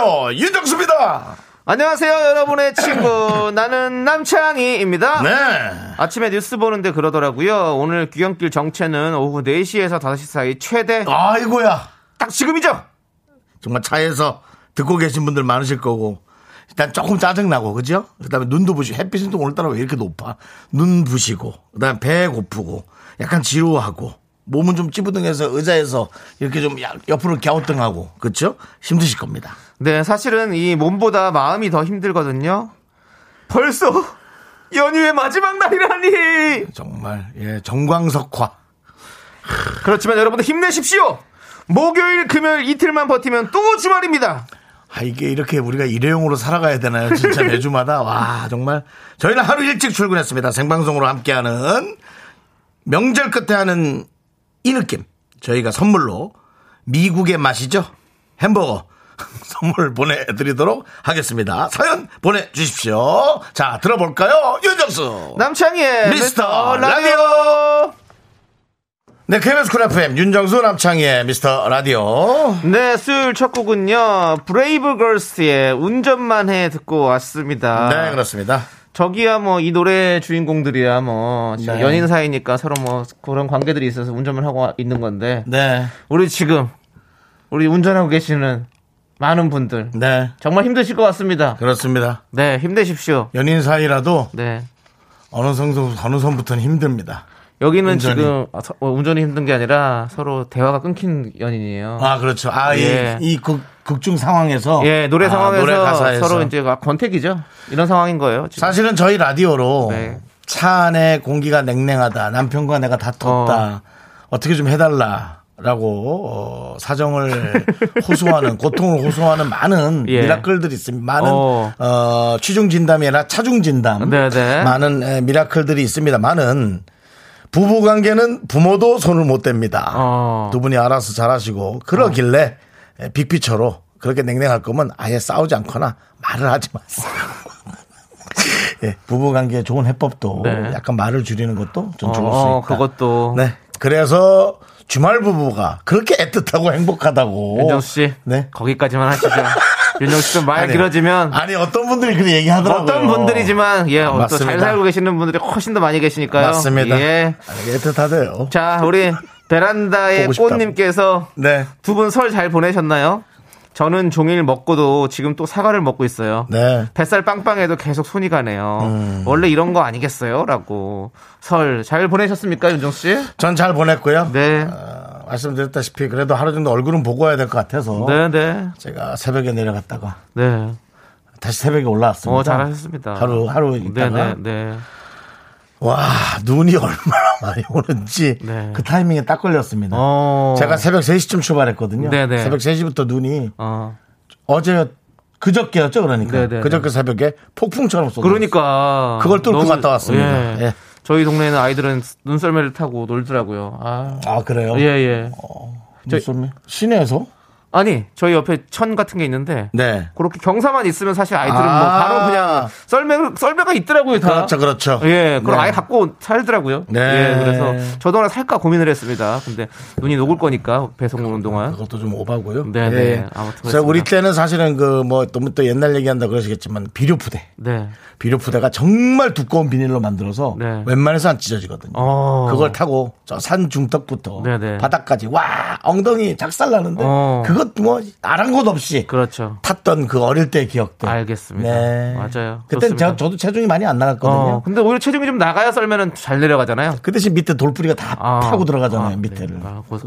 안녕하세요 윤정수입니다. 안녕하세요, 여러분의 친구. 나는 남창희입니다. 네. 아침에 뉴스 보는데 그러더라고요. 오늘 귀경길 정체는 오후 4시에서 5시 사이 최대. 아이고야 딱 지금이죠? 정말 차에서 듣고 계신 분들 많으실 거고 일단 조금 짜증나고 그죠? 그 다음에 눈도 부시고 햇빛은 또 오늘따라 왜 이렇게 높아? 눈 부시고 그 다음 배 고프고 약간 지루하고 몸은 좀 찌부둥해서 의자에서 이렇게 좀 야- 옆으로 갸우뚱하고 그렇죠? 힘드실 겁니다. 네, 사실은 이 몸보다 마음이 더 힘들거든요. 벌써 연휴의 마지막 날이라니! 정말 예 정광석화 그렇지만 여러분들 힘내십시오! 목요일, 금요일 이틀만 버티면 또 주말입니다! 아, 이게 이렇게 우리가 일회용으로 살아가야 되나요? 진짜 매주마다. 와, 정말. 저희는 하루 일찍 출근했습니다. 생방송으로 함께하는 명절 끝에 하는 이 느낌. 저희가 선물로 미국의 맛이죠? 햄버거. 선물 보내드리도록 하겠습니다. 사연 보내주십시오. 자, 들어볼까요? 윤정수. 남창희의 미스터 미스터 라디오! 네, KBS 쿨 FM 윤정수 남창희의 미스터 라디오. 네, 수요일 첫 곡은요, 브레이브 걸스의 운전만 해 듣고 왔습니다. 네, 그렇습니다. 저기야 뭐 이 노래 주인공들이야 뭐 네. 연인 사이니까 서로 뭐 그런 관계들이 있어서 운전을 하고 있는 건데 네, 우리 지금 우리 운전하고 계시는 많은 분들 네, 정말 힘드실 것 같습니다. 그렇습니다. 네, 힘내십시오. 연인 사이라도 네. 어느 선수 어느 선부터는 힘듭니다. 여기는 운전이. 지금 아, 서- 어, 운전이 힘든 게 아니라 서로 대화가 끊긴 연인이에요. 아 그렇죠. 아 예. 이 극, 극중 상황에서 예, 노래 아, 상황에서 노래 가사에서. 서로 이제 아, 권태기죠. 이런 상황인 거예요. 지금. 사실은 저희 라디오로 네. 차 안에 공기가 냉랭하다. 남편과 내가 다퉜다. 어. 떻게 좀 해달라 라고 어, 사정을 호소하는 고통을 호소하는 많은 예. 미라클들이 있습니다. 많은 어. 어, 취중 진담이 아니라 차중 진담. 네네. 많은 에, 미라클들이 있습니다. 많은 부부 관계는 부모도 손을 못 댑니다. 어. 두 분이 알아서 잘하시고 그러길래 에, 빅피처로 그렇게 냉랭할 거면 아예 싸우지 않거나 말을 하지 마세요. 예, 부부 관계에 좋은 해법도 네. 약간 말을 줄이는 것도 좀 좋을 수 어, 있다. 그것도 네. 그래서 주말 부부가 그렇게 애틋하고 행복하다고. 윤정수 씨, 네. 거기까지만 하시죠. 윤정수 씨좀말 아니, 길어지면 아니 어떤 분들이 그렇게 얘기하더라고요. 어떤 분들이지만 예, 또 맞습니다. 잘 살고 계시는 분들이 훨씬 더 많이 계시니까요. 맞습니다. 예. 아니, 애틋하대요. 자, 우리 베란다의. 꽃님께서 네. 두 분 설 잘 보내셨나요? 저는 종일 먹고도 지금 또 사과를 먹고 있어요. 네. 뱃살 빵빵해도 계속 손이 가네요. 음. 원래 이런 거 아니겠어요? 라고. 설 잘 보내셨습니까, 윤정 씨? 전 잘 보냈고요. 네. 어, 말씀드렸다시피 그래도 하루 정도 얼굴은 보고 와야 될 것 같아서 네, 네. 제가 새벽에 내려갔다가 네. 다시 새벽에 올라왔습니다. 어, 잘하셨습니다. 하루 하루 네, 있다가 네, 네. 와 눈이 얼마나 많이 오는지 네. 그 타이밍에 딱 걸렸습니다. 어. 제가 새벽 3시쯤 출발했거든요. 네, 네. 새벽 3시부터 눈이 어. 어제 그저께였죠, 그러니까. 네, 네, 그저께 새벽에 폭풍처럼 쏟아. 그러니까. 그걸 뚫고 너무- 갔다 왔습니다. 예. 예. 저희 동네에는 아이들은 눈썰매를 타고 놀더라고요. 아. 아 그래요? 예, 예. 무슨 시내에서? 아니, 저희 옆에 천 같은 게 있는데. 네. 그렇게 경사만 있으면 사실 아이들은 아. 뭐 바로 그냥 썰매, 썰매가 있더라고요. 다. 그렇죠, 그렇죠. 예, 그럼 네. 아예 갖고 살더라고요. 네. 예, 그래서 저도 하나 살까 고민을 했습니다. 근데 눈이 녹을 거니까 배송 오는 동안. 그것도 좀 오바고요. 네, 네. 아무튼 그래서 우리. 때는 사실은 그 뭐 너무 또 옛날 얘기한다 그러시겠지만 비료푸대. 네. 비료푸대가 정말 두꺼운 비닐로 만들어서 네. 웬만해서 안 찢어지거든요. 어. 그걸 타고 저 산 중턱부터 네, 네. 바닥까지 와 엉덩이 작살 나는데 어. 그것 뭐 아랑곳 없이 그렇죠. 탔던 그 어릴 때 기억들. 알겠습니다. 네. 맞아요. 그때. 저, 저도 체중이 많이 안 나갔거든요. 어, 근데 오히려 체중이 좀 나가야 썰매는 잘 내려가잖아요. 그 대신 밑에 돌뿌리가 다 아. 타고 들어가잖아요 아, 밑에를. 네. 아, 고-.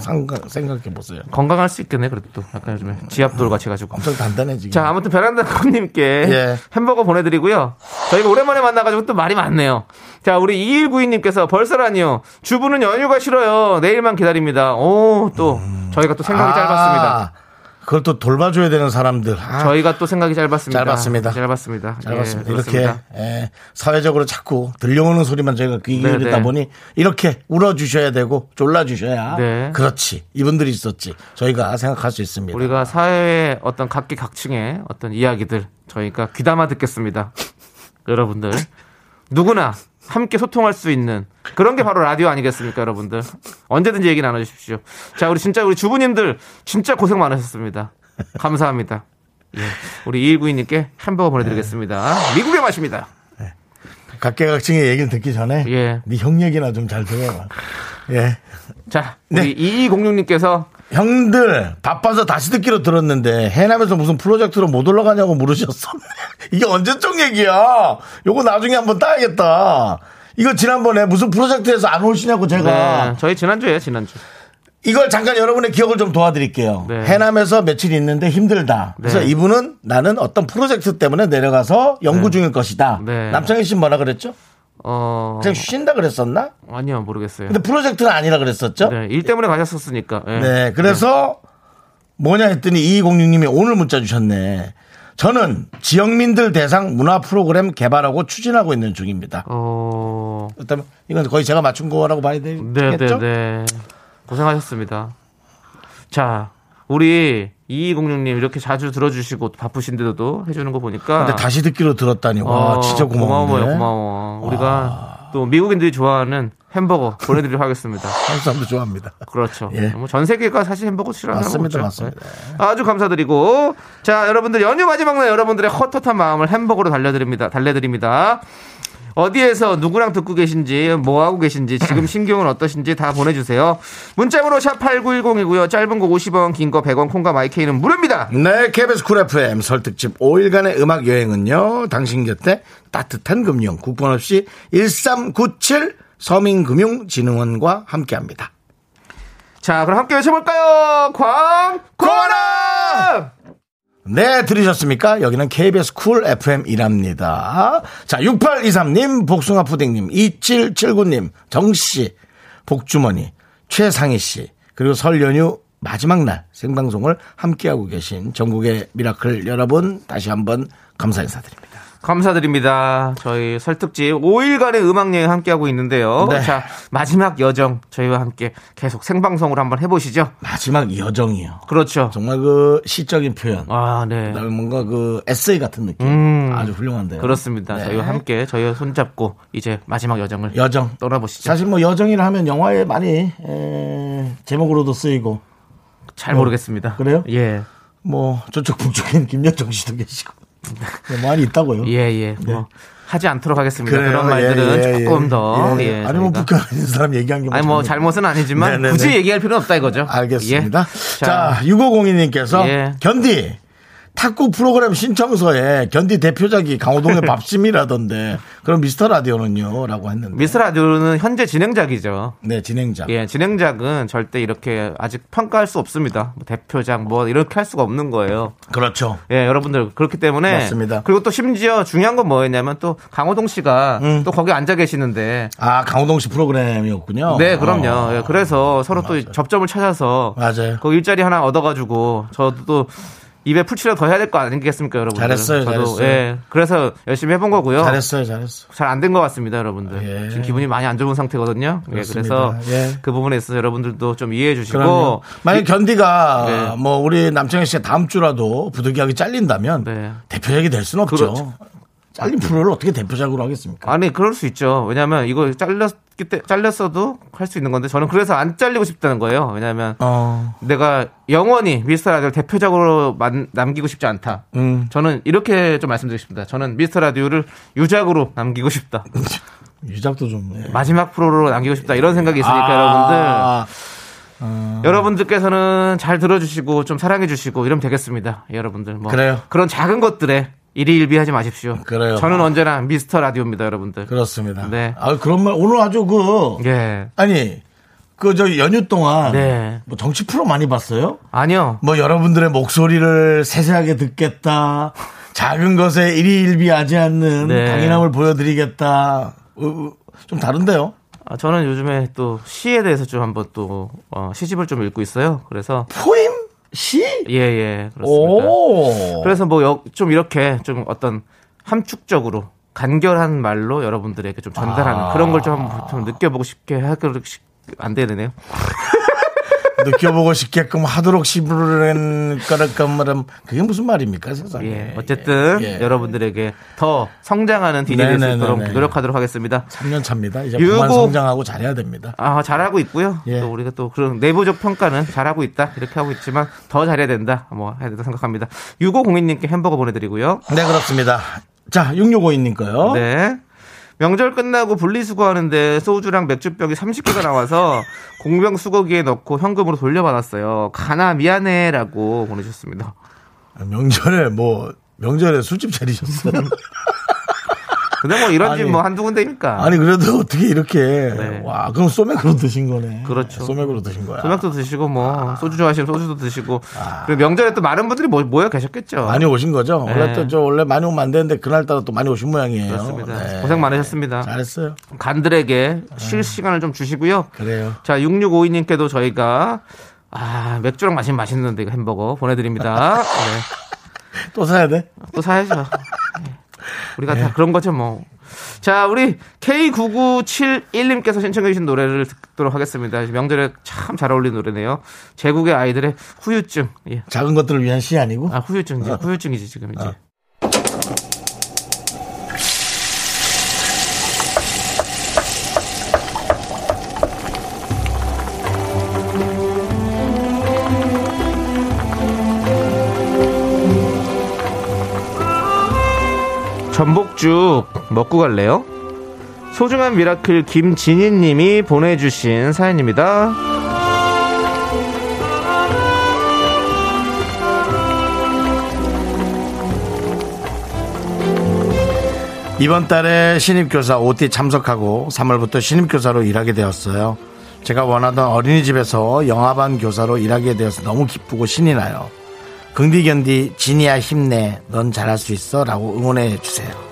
상관- 생각해 보세요. 건강할 수 있겠네, 그래도 또. 약간 요즘에 지압돌 같이 가지고. 엄청 단단해 지금. 자, 아무튼 베란다님께 예. 햄버거 보내드리고요. 저희가 오랜만에 만나가지고 또 말이 많네요. 자, 우리 2192님께서 벌써라니요. 주부는 연휴가 싫어요. 내일만 기다립니다. 오, 또 저희가 또 생각이 아, 짧 았습니다. 그걸 또 돌봐줘야 되는 사람들. 아, 저희가 또 생각이 짧았습니다. 짧았습니다. 짧았습니다. 짧았습니다. 예, 이렇게 그렇습니다. 예, 사회적으로 자꾸 들려오는 소리만 저희가 귀에 네, 듣다 네. 보니 이렇게 울어주셔야 되고 졸라주셔야 네. 그렇지 이분들이 있었지 저희가 생각할 수 있습니다. 우리가 사회의 어떤 각기 각층의 어떤 이야기들 저희가 귀담아 듣겠습니다. 여러분들 누구나 함께 소통할 수 있는 그런 게 바로 라디오 아니겠습니까, 여러분들? 언제든지 얘기 나눠주십시오. 자, 우리 진짜 우리 주부님들 진짜 고생 많으셨습니다. 감사합니다. 예, 우리 2192님께 햄버거 보내드리겠습니다. 미국의 맛입니다. 각계각층의 얘기를 듣기 전에 예. 네형 얘기나 좀 잘 들어봐. 예. 자, 우리 2206님께서 형들 바빠서 다시 듣기로 들었는데 해남에서 무슨 프로젝트로 못 올라가냐고 물으셨어. 이게 언제적 얘기야? 요거 나중에 한번 따야겠다. 이거 지난번에 무슨 프로젝트에서 안 오시냐고 제가 네, 저희 지난주에 지난주. 이걸 잠깐 여러분의 기억을 좀 도와드릴게요. 네. 해남에서 며칠 있는데 힘들다. 그래서 네. 이분은 나는 어떤 프로젝트 때문에 내려가서 연구 중일 것이다. 네. 남창희 씨 뭐라 그랬죠? 어, 그냥 쉰다 그랬었나? 아니요, 모르겠어요. 근데 프로젝트는 아니라 그랬었죠? 네, 일 때문에 가셨었으니까. 예. 네, 그래서 뭐냐 했더니 2206님이 오늘 문자 주셨네. 저는 지역민들 대상 문화 프로그램 개발하고 추진하고 있는 중입니다. 어, 그렇다면 이건 거의 제가 맞춘 거라고 봐야 되겠죠? 네, 네, 네. 고생하셨습니다. 자, 우리 2206님 이렇게 자주 들어주시고 바쁘신데도 해주는 거 보니까. 근데 다시 듣기로 들었다니 와 어, 진짜 고마운데. 고마워요, 고마워. 우리가 또 미국인들이 좋아하는 햄버거 보내드리도록 하겠습니다. 한국 사람도 좋아합니다. 그렇죠. 예. 뭐전 세계가 사실 햄버거 싫어하는 맞습니다, 거죠. 맞습니다. 네. 아주 감사드리고 자 여러분들 연휴 마지막 날 여러분들의 헛헛한 마음을 햄버거로 달려드립니다. 달래드립니다. 어디에서 누구랑 듣고 계신지 뭐 하고 계신지 지금 심경은 어떠신지 다 보내주세요. 문자번호 샵 #8910이고요. 짧은 거 50원, 긴 거 100원, 콩과 마이케이는 무료입니다. 네, KBS 쿨 FM 설특집 5일간의 음악 여행은요, 당신 곁에 따뜻한 금융, 국번 없이 1397 서민금융진흥원과 함께 합니다. 자 그럼 함께 외쳐볼까요? 광고라! 네, 들으셨습니까? 여기는 KBS 쿨 FM이랍니다. 자, 6823님, 복숭아 푸딩님, 2779님, 정씨, 복주머니, 최상희씨, 그리고 설 연휴 마지막 날 생방송을 함께하고 계신 전국의 미라클 여러분, 다시 한번 감사 인사드립니다. 감사드립니다. 저희 설특집 5일간의 음악여행 함께하고 있는데요. 네. 자, 마지막 여정 저희와 함께 계속 생방송으로 한번 해보시죠. 마지막 여정이요. 그렇죠. 정말 그 시적인 표현. 아, 네. 그다음에 뭔가 그 에세이 같은 느낌. 음. 아주 훌륭한데요. 그렇습니다. 네. 저희와 함께 저희와 손잡고 이제 마지막 여정을 여정. 떠나보시죠. 사실 뭐 여정이라 하면 영화에 많이 에, 제목으로도 쓰이고 잘 모르겠습니다. 그래요? 예. 뭐 저쪽 북쪽엔 김여정 씨도 계시고 네, 많이 있다고요. 예, 예. 뭐 하지 않도록 하겠습니다. 네. 그래요. 그런 말들은 예, 예, 조금 예. 더 예. 예. 아니 뭐 북한 사람 얘기한 게 아니 뭐 잘못- 잘못은 아니지만 네네네. 굳이 얘기할 필요는 없다 이거죠. 알겠습니다. 예. 자, 6502님께서 예. 견디 탁구 프로그램 신청서에 견디 대표작이 강호동의 밥심이라던데 그럼 미스터 라디오는요? 라고 했는데 미스 라디오는 현재 진행작이죠. 네 진행자 예, 진행작은 절대 이렇게 아직 평가할 수 없습니다. 뭐 대표작 뭐 이렇게 할 수가 없는 거예요. 그렇죠 예, 여러분들 그렇기 때문에 맞습니다. 그리고 또 심지어 중요한 건 뭐였냐면 또 강호동 씨가 음. 또 거기 앉아 계시는데 아 강호동 씨 프로그램이었군요 네, 그럼요. 어. 예, 그래서 서로 또 접점을 찾아서 맞아요. 그 일자리 하나 얻어 가지고 저도 또 입에 풀칠을 더 해야 될 거 아니겠습니까, 여러분? 잘했어요, 잘했어요. 예, 그래서 열심히 해본 거고요. 잘했어요 잘했어 잘안 된 것 같습니다, 여러분들. 예. 지금 기분이 많이 안 좋은 상태거든요. 예. 그래서 예. 그 부분에 있어서 여러분들도 좀 이해해 주시고 그럼요. 만약 견디가 네. 뭐 우리 남창희 씨가 다음 주라도 부득이하게 잘린다면 네. 대표작이 될 수는 없죠. 그렇죠. 잘린 프로를 어떻게 대표작으로 하겠습니까? 아니 그럴 수 있죠. 왜냐하면 이거 잘렸기 때 잘렸어도 할 수 있는 건데 저는 그래서 안 잘리고 싶다는 거예요. 왜냐하면 어, 내가 영원히 미스터 라디오를 대표작으로 만- 남기고 싶지 않다. 음. 저는 이렇게 좀 말씀드리고 싶습니다. 저는 미스터 라디오를 유작으로 남기고 싶다. 유작도 좀. 예. 마지막 프로로 남기고 싶다. 이런 생각이 있으니까 아, 여러분들. 여러분들께서는 잘 들어주시고 좀 사랑해주시고 이러면 되겠습니다. 여러분들. 뭐 그래요. 그런 작은 것들에 일희일비하지 마십시오. 그래요. 저는 언제나 미스터 라디오입니다, 여러분들. 그렇습니다. 네. 아, 그런 말, 오늘 아주 그, 예. 아니, 그, 저, 연휴 동안. 네. 뭐 정치 프로 많이 봤어요? 아니요. 뭐 여러분들의 목소리를 세세하게 듣겠다. 작은 것에 일희일비하지 않는 네. 강인함을 보여드리겠다. 좀 다른데요? 아, 저는 요즘에 또 시에 대해서 좀 한번 또 어, 시집을 좀 읽고 있어요. 그래서 poem? 시? 예, 예. 그렇습니다. 오. 그래서 뭐 좀 이렇게 좀 어떤 함축적으로 간결한 말로 여러분들에게 좀 전달하는 아. 그런 걸 좀 한번 좀 느껴보고 싶게 시- 안 되네요. 느껴보고 싶게끔 하도록 시부르는 거라면 그게 무슨 말입니까 세상에. 예. 어쨌든 예. 여러분들에게 더 성장하는 디제이 될수 네네네네. 있도록 노력하도록 하겠습니다. 3년 차입니다. 이제 유고- 그만 성장하고 잘해야 됩니다. 아, 잘하고 있고요. 예. 또 우리가 또 그런 내부적 평가는 잘하고 있다. 이렇게 하고 있지만 더 잘해야 된다. 뭐 해야 된다 생각합니다. 6502님께 햄버거 보내드리고요. 네, 그렇습니다. 자, 6652님 거요. 네. 명절 끝나고 분리수거하는데 소주랑 맥주병이 30개가 나와서 공병 수거기에 넣고 현금으로 돌려받았어요. 가나 미안해라고 보내주셨습니다. 명절에 뭐, 명절에 술집 차리셨어요? 근데 뭐 이런 집. 뭐 한두 군데니까. 아니, 그래도 어떻게 이렇게. 네. 와, 그럼 소맥으로 드신 거네. 그렇죠. 소맥으로 드신 거야. 소맥도 드시고 뭐 소주 좋아하시면 소주도 드시고 그리고 명절에 또 많은 분들이 모, 모여 계셨겠죠. 많이 오신 거죠? 네. 원래 또저 원래 많이 오면 안 되는데 그날 따라 또 많이 오신 모양이에요. 그렇습니다. 네. 고생 많으셨습니다. 잘했어요. 간들에게 쉴 시간을 좀 주시고요. 그래요. 자, 6652님께도 저희가 아, 맥주랑 마시면 맛있는데 이거 햄버거 보내드립니다. 네. 또 사야 돼? 또 사야죠. 네. 우리가 네. 다 그런 거죠, 뭐. 자, 우리 K9971님께서 신청해주신 노래를 듣도록 하겠습니다. 명절에 참 잘 어울리는 노래네요. 제국의 아이들의 후유증. 예. 작은 것들을 위한 시 아니고? 아, 후유증이지. 후유증이지, 지금 이제. 전복죽 먹고 갈래요? 소중한 미라클 김진희님이 보내주신 사연입니다. 이번 달에 신입교사 OT 참석하고 3월부터 신입교사로 일하게 되었어요. 제가 원하던 어린이집에서 영화반 교사로 일하게 되어서 너무 기쁘고 신이 나요. 긍디견디 진이야 힘내 넌 잘할 수 있어 라고 응원해 주세요.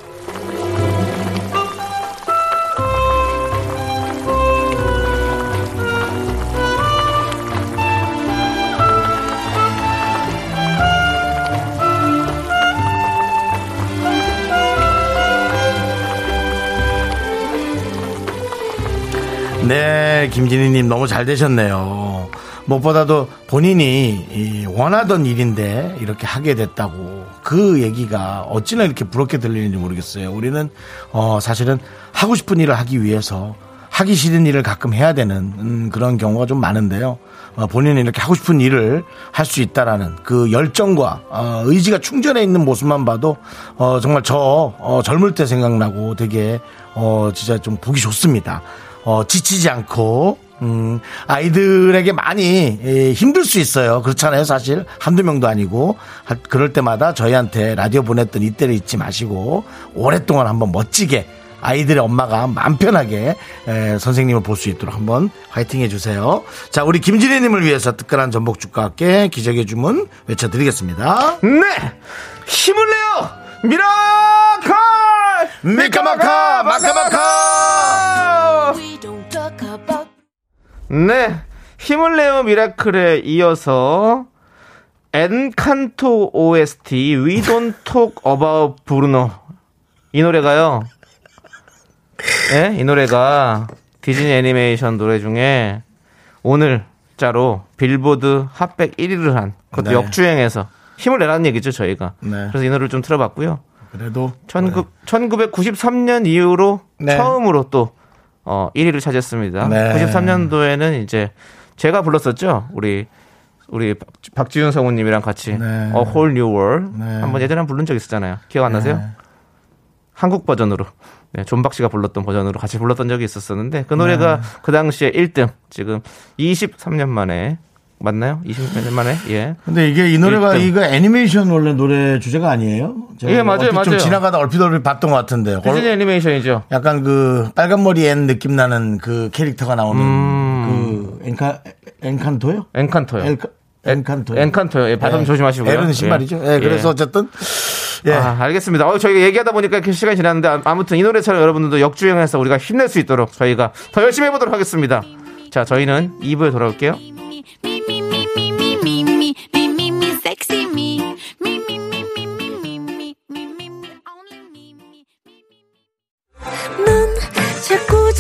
네, 김진희님 너무 잘 되셨네요. 무엇보다도 본인이 이 원하던 일인데 이렇게 하게 됐다고 그 얘기가 어찌나 이렇게 부럽게 들리는지 모르겠어요. 우리는 어 사실은 하고 싶은 일을 하기 위해서 하기 싫은 일을 가끔 해야 되는 음, 그런 경우가 좀 많은데요. 어, 본인이 이렇게 하고 싶은 일을 할 수 있다라는 그 열정과 어, 의지가 충전해 있는 모습만 봐도 어, 정말 저 어, 젊을 때 생각나고 되게 어, 진짜 좀 보기 좋습니다. 어, 지치지 않고 음, 아이들에게 많이 예, 힘들 수 있어요. 그렇잖아요, 사실. 한두 명도 아니고. 하- 그럴 때마다 저희한테 라디오 보냈던 이때를 잊지 마시고, 오랫동안 한번 멋지게 아이들의 엄마가 마음 편하게 에, 선생님을 볼 수 있도록 한번 화이팅 해주세요. 자, 우리 김진희님을 위해서 뜨끈한 전복죽과 함께 기적의 주문 외쳐드리겠습니다. 네! 힘을 내요! 미라클! 미카마카, 마카마카! 네. 힘을 내요 미라클에 이어서 엔칸토 OST We Don't Talk About Bruno 이 노래가요. 예, 이 노래가 디즈니 애니메이션 노래 중에 오늘자로 빌보드 핫백 1위를 한 그것도 네. 역주행해서 힘을 내라는 얘기죠 저희가. 네. 그래서 이 노래를 좀 틀어봤고요. 그래도 19, 1993년 이후로 네. 처음으로 또 어, 1위를 차지했습니다. 네. 93년도에는 이제 제가 불렀었죠. 우리 우리 박- 박지윤 성우님이랑 같이 네. A Whole New World 네. 한번 예전에 한번 부른 적 있었잖아요. 기억 안 나세요? 한국 버전으로 네, 존박 씨가 불렀던 버전으로 같이 불렀던 적이 있었었는데 그 노래가 네. 그 당시에 1등 지금 23년 만에 맞나요? 20년 만에 예. 근데 이게 이 노래가 일등. 이거 애니메이션 원래 노래 주제가 아니에요? 예, 맞아요, 얼핏 좀 맞아요. 지나가다 얼핏 얼핏 봤던 것 같은데. 디즈니 애니메이션이죠. 약간 그 빨간 머리 앤 느낌 나는 그 캐릭터가 나오는 그 엔카 엔칸토요? 엔칸토요. 엘카- 엔칸토요. 엔칸토요. 예, 발음 예. 조심하시고요. 엘은 신발이죠. 예, 예. 그래서 어쨌든 예. 아, 알겠습니다. 어, 저희가 얘기하다 보니까 이렇게 시간이 지났는데 아- 아무튼 이 노래처럼 여러분들도 역주행해서 우리가 힘낼 수 있도록 저희가 더 열심히 해보도록 하겠습니다. 자, 저희는 2부에 돌아올게요.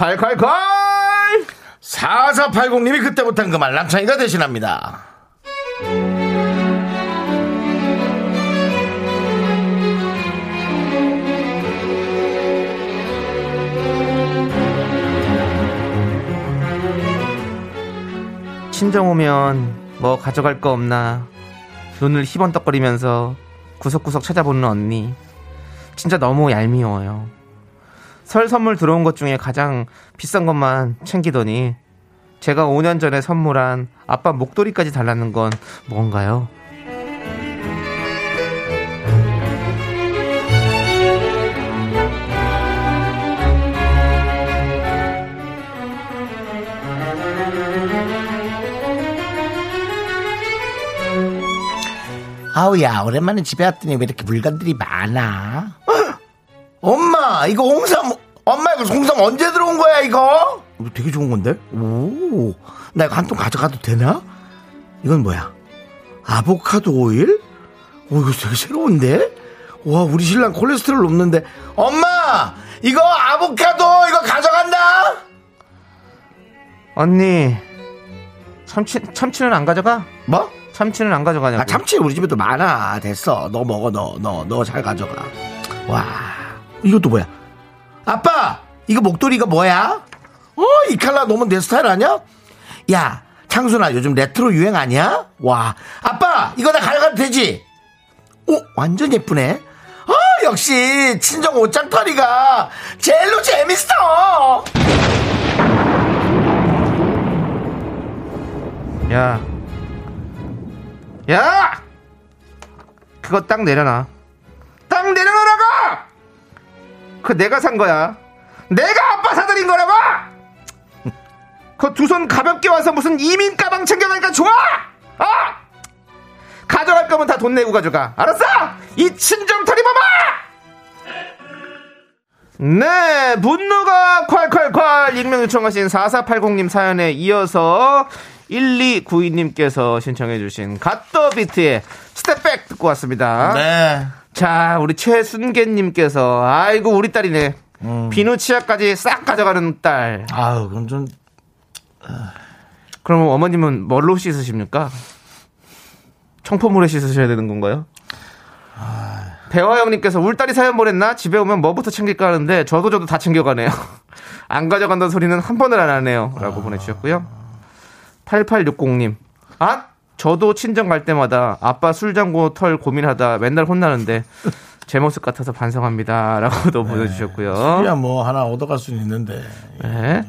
콸콸콸! 4480님이 그때 못한 그 말 남창희가 대신합니다. 친정 오면 뭐 가져갈 거 없나? 눈을 희번떡거리면서 구석구석 찾아보는 언니. 진짜 너무 얄미워요 설 선물 들어온 것 중에 가장 비싼 것만 챙기더니 제가 5년 전에 선물한 아빠 목도리까지 달라는 건 뭔가요? 아우야 오랜만에 집에 왔더니 왜 이렇게 물건들이 많아 엄마 이거 홍삼 엄마 이거 홍삼 언제 들어온 거야 이거? 이거 되게 좋은 건데? 오 나 이거 한 통 가져가도 되나? 이건 뭐야? 아보카도 오일? 오 이거 되게 새로운데? 와 우리 신랑 콜레스테롤 높는데. 엄마! 이거 아보카도 이거 가져간다! 언니 참치, 참치는 안 가져가? 뭐? 참치는 안 가져가냐고. 아 참치 우리 집에도 많아. 됐어. 너 먹어 너 너 너 잘 가져가. 와. 이것도 뭐야 아빠 이거 목도리가 뭐야 어 이 칼라 너무 내 스타일 아니야 야 창순아 요즘 레트로 유행 아니야 와 아빠 이거 나 가져가도 되지 오 완전 예쁘네 아 역시 친정 옷장털이가 제일로 재밌어 야. 야! 그거 딱 내려놔. 그 내가 산 거야. 내가 아빠 사드린 거라고! 그 두 손 가볍게 와서 무슨 이민 가방 챙겨가니까 좋아! 어! 가져갈 거면 다 돈 내고 가져가. 알았어? 이 친정 털이 봐봐! 네, 분노가 콸콸콸 익명 요청하신 4480님 사연에 이어서 1292님께서 신청해주신 갓더비트의 Step Back 듣고 왔습니다. 네 자, 우리 최순계님께서 아이고 우리 딸이네. 비누 치약까지 싹 가져가는 딸. 아유 그럼 좀 그럼 어머님은 뭘로 씻으십니까? 청포물에 씻으셔야 되는 건가요? 배화영님께서 울딸이 사연 보냈나? 집에 오면 뭐부터 챙길까 하는데 저도 저도 다 챙겨가네요. 안 가져간다는 소리는 한 번을 안 하네요. 라고 보내주셨고요. 8860님. 아! 저도 친정 갈 때마다 아빠 술장고 털 고민하다 맨날 혼나는데 제 모습 같아서 반성합니다. 라고도 보내주셨고요. 야뭐 하나 얻어갈 수는 있는데 네.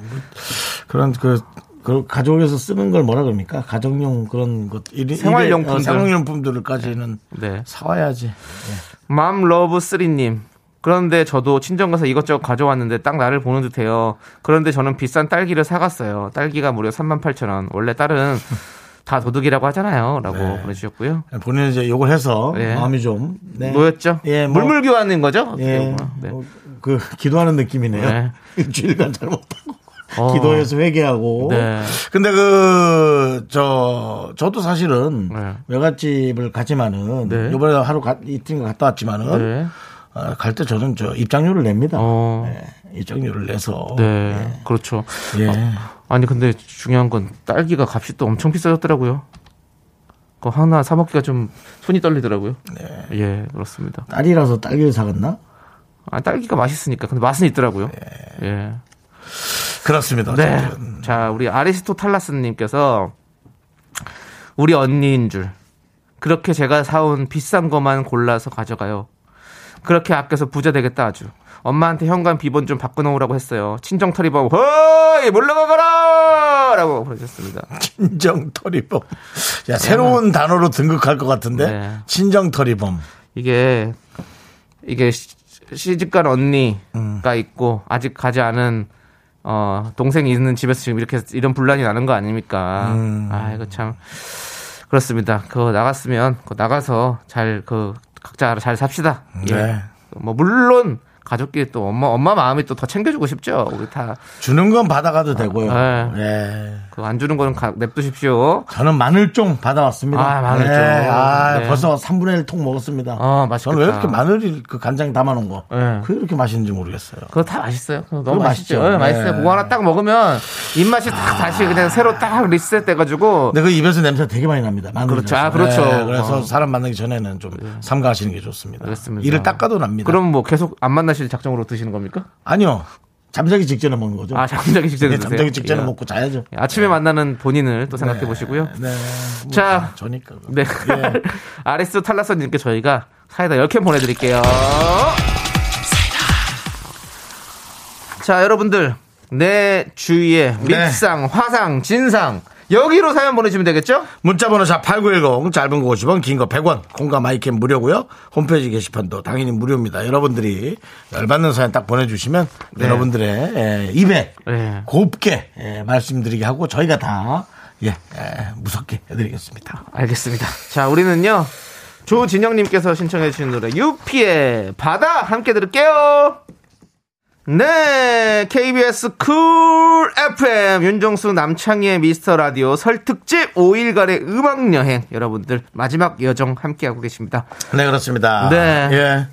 그런 그, 그 가족에서 쓰는 걸 뭐라 그럽니까? 가정용 그런 것 일- 생활용품들. 일회- 어, 생활용품들까지는 네. 사와야지. mom love three님. 그런데 저도 친정 가서 이것저것 가져왔는데 딱 나를 보는 듯해요. 그런데 저는 비싼 딸기를 사갔어요. 딸기가 무려 38,000원. 원래 딸은 다 도둑이라고 하잖아요. 라고 네. 보내주셨고요. 본인은 이제 욕을 해서 네. 마음이 좀 네. 뭐였죠? 예, 뭐- 물물 교환인 거죠? 예, 네. 뭐, 그 기도하는 느낌이네요. 네. 일주일간 잘못하고 어. 기도해서 회개하고. 네. 근데 그 저 저도 사실은 네. 외갓집을 가지만은 네. 이번에 하루 가, 이틀 갔다 왔지만은 네. 갈때 저는 저 입장료를 냅니다. 어. 네, 입장료를 내서 네. 그렇죠. 예. 아 니, 근데 중요한 건 딸기가 값이 또 엄청 비싸졌더라고요. 그 하나 사 먹기가 좀 손이 떨리더라고요. 네. 예, 그렇습니다. 딸이라서 딸기를 사갔나? 아, 딸기가 맛있으니까. 근데 맛은 있더라고요. 예. 그렇습니다. 네. 어쨌든. 자, 우리 아리스토탈라스님께서 우리 언니인 줄. 그렇게 제가 사온 비싼 거만 골라서 가져가요. 그렇게 아껴서 부자 되겠다 아주. 엄마한테 현관 비번 좀 바꿔놓으라고 했어요. 친정 털이범, 허이 몰라가거라! 라고 보내셨습니다. 친정터리범. 야 새로운 단어로 등극할 것 같은데 네. 친정터리범. 이게, 이게 시- 시집간 언니가 있고, 아직 가지 않은 어, 동생이 있는 집에서 지금 이렇게 이런 분란이 나는 거 아닙니까? 음. 아, 이거 참 그렇습니다. 그거 나갔으면 그거 나가서 잘 그 각자 잘 삽시다. 예. 네. 뭐 물론 가족끼리 또 엄마 엄마 마음이 또 더 챙겨주고 싶죠. 우리 다 주는 건 받아가도 되고요. 네. 예. 그안 주는 거는 가- 냅두십시오. 저는 마늘종 받아왔습니다. 아, 마늘종. 네. 아, 네. 벌써 3분의 1통 먹었습니다. 어, 맛있겠다. 저는 왜 이렇게 마늘이 그 간장 담아놓은 거, 네. 그게 이렇게 맛있는지 모르겠어요. 그거 다 맛있어요. 그거 그거 너무 맛있죠. 맛있죠. 예, 맛있어요. 네. 그거 하나 딱 먹으면 입맛이 딱 다시 그냥 새로 딱 리셋 돼가지고 근데 그 입에서 냄새 되게 많이 납니다. 마늘 그렇죠. 아, 그렇죠. 네, 그래서 어. 사람 만나기 전에는 좀 삼가하시는 게 좋습니다. 그렇습니다. 이를 닦아도 납니다. 그럼 뭐 계속 안 만나실 작정으로 드시는 겁니까? 아니요. 잠자기 직전에 먹는 거죠. 아, 잠자기 직전에 네? 잠자기 직전에 예. 먹고 자야죠. 아침에 만나는 본인을 또 생각해 보시고요. 네. 뭐 자. 저니까. 네. 예. 아레스 탈라서님께 저희가 사이다 10캔 보내 드릴게요. 자, 여러분들. 내 주위에 네. 밉상, 화상, 진상. 여기로 사연 보내주시면 되겠죠? 문자번호 샵8910 짧은 거 50원 긴 거 100원 콩과 마이캠 무료고요 홈페이지 게시판도 당연히 무료입니다 여러분들이 열받는 사연 딱 보내주시면 여러분들의 에, 입에 네. 곱게 에, 말씀드리게 하고 저희가 다 예, 에, 무섭게 해드리겠습니다 알겠습니다. 자, 우리는요. 조진영님께서 신청해주신 노래, 유피의 바다 함께 들을게요. 네, KBS 쿨 FM 윤정수 남창희의 미스터 라디오 설 특집 5일간의 음악 여행 여러분들 마지막 여정 함께 하고 계십니다. 네 그렇습니다 네. 예.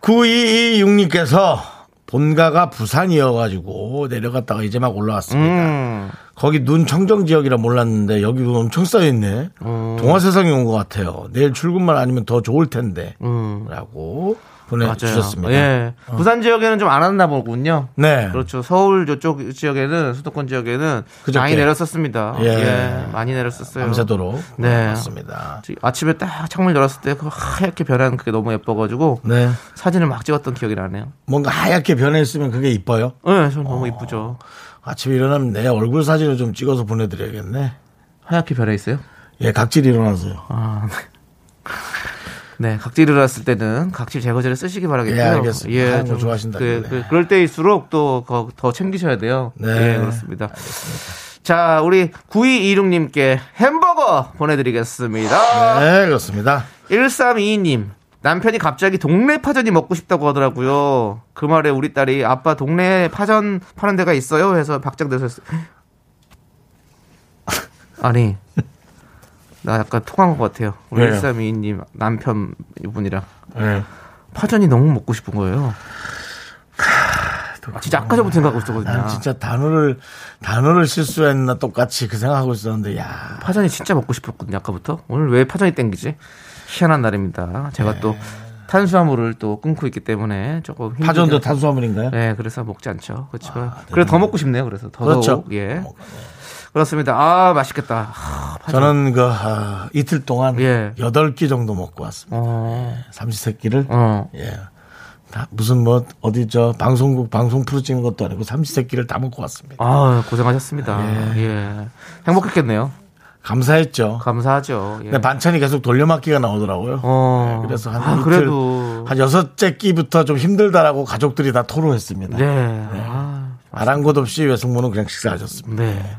9226님께서 본가가 부산이어가지고 내려갔다가 이제 막 올라왔습니다 음, 거기 눈 청정 지역이라 몰랐는데 여기 눈 엄청 쌓여있네. 동화 세상에 온 것 같아요. 내일 출근만 아니면 더 좋을 텐데. 음. 라고. 보내주셨습니다. 예. 부산 지역에는 좀 안 왔나 보군요. 네. 그렇죠. 서울 저쪽 지역에는 수도권 지역에는 그저께. 많이 내렸었습니다. 예. 예. 많이 내렸었어요. 밤새도록. 네. 맞습니다. 아침에 딱 창문 열었을 때 그 하얗게 변한 그게 너무 예뻐가지고 네. 사진을 막 찍었던 기억이 나네요. 뭔가 하얗게 변해있으면 그게 이뻐요. 네, 전 너무 이쁘죠. 아침에 일어나면 내 얼굴 사진을 좀 찍어서 보내드려야겠네. 하얗게 변해 있어요. 예, 각질이 일어나서요. 아, 네. 네, 각질 일어났을 때는 각질 제거제를 쓰시기 바라겠고요. 예, 알겠습니다. 하얀 거좀 좋아하신다길래. 그, 그, 그 럴 때일수록 또 더 챙기셔야 돼요. 네. 예, 그렇습니다. 자, 우리 9226님께 햄버거 보내드리겠습니다. 네, 그렇습니다. 1322님. 남편이 갑자기 동네 파전이 먹고 싶다고 하더라고요. 그 말에 우리 딸이 아빠 동네에 파전 파는 데가 있어요? 해서 박장대서 아니, 나 약간 통한 것 같아요. 우리 왜요? 1322님 남편 분이랑. 네. 파전이 너무 먹고 싶은 거예요. 아, 진짜 아까 전부터 생각하고 있었거든요. 난 진짜 단어를, 단어를 실수했나 똑같이 그 생각하고 있었는데, 야 파전이 진짜 먹고 싶었거든요. 아까부터. 오늘 왜 파전이 땡기지? 희한한 날입니다. 제가 네. 또 탄수화물을 또 끊고 있기 때문에 조금 힘들죠. 파전도 탄수화물인가요? 네, 그래서 먹지 않죠. 그렇지만 그래도 더 먹고 싶네요. 그래서 더더욱 그렇죠. 예. 그렇습니다. 아, 맛있겠다. 아. 저는 그 아, 이틀 동안 예. 여덟 끼 정도 먹고 왔습니다. 어. 삼시세끼를 어. 예. 다 무슨 뭐 어디 저 방송국 방송 프로 찍는 것도 아니고 삼시세끼를 다 먹고 왔습니다. 아, 고생하셨습니다. 예. 행복했겠네요. 감사했죠. 감사하죠. 예. 근데 반찬이 계속 돌려막기가 나오더라고요. 어. 네, 그래서 한 아, 이틀 그래도 한 여섯째 끼부터 좀 힘들다라고 가족들이 다 토로했습니다. 네. 아, 아랑곳 없이 외숙모는 그냥 식사하셨습니다. 네.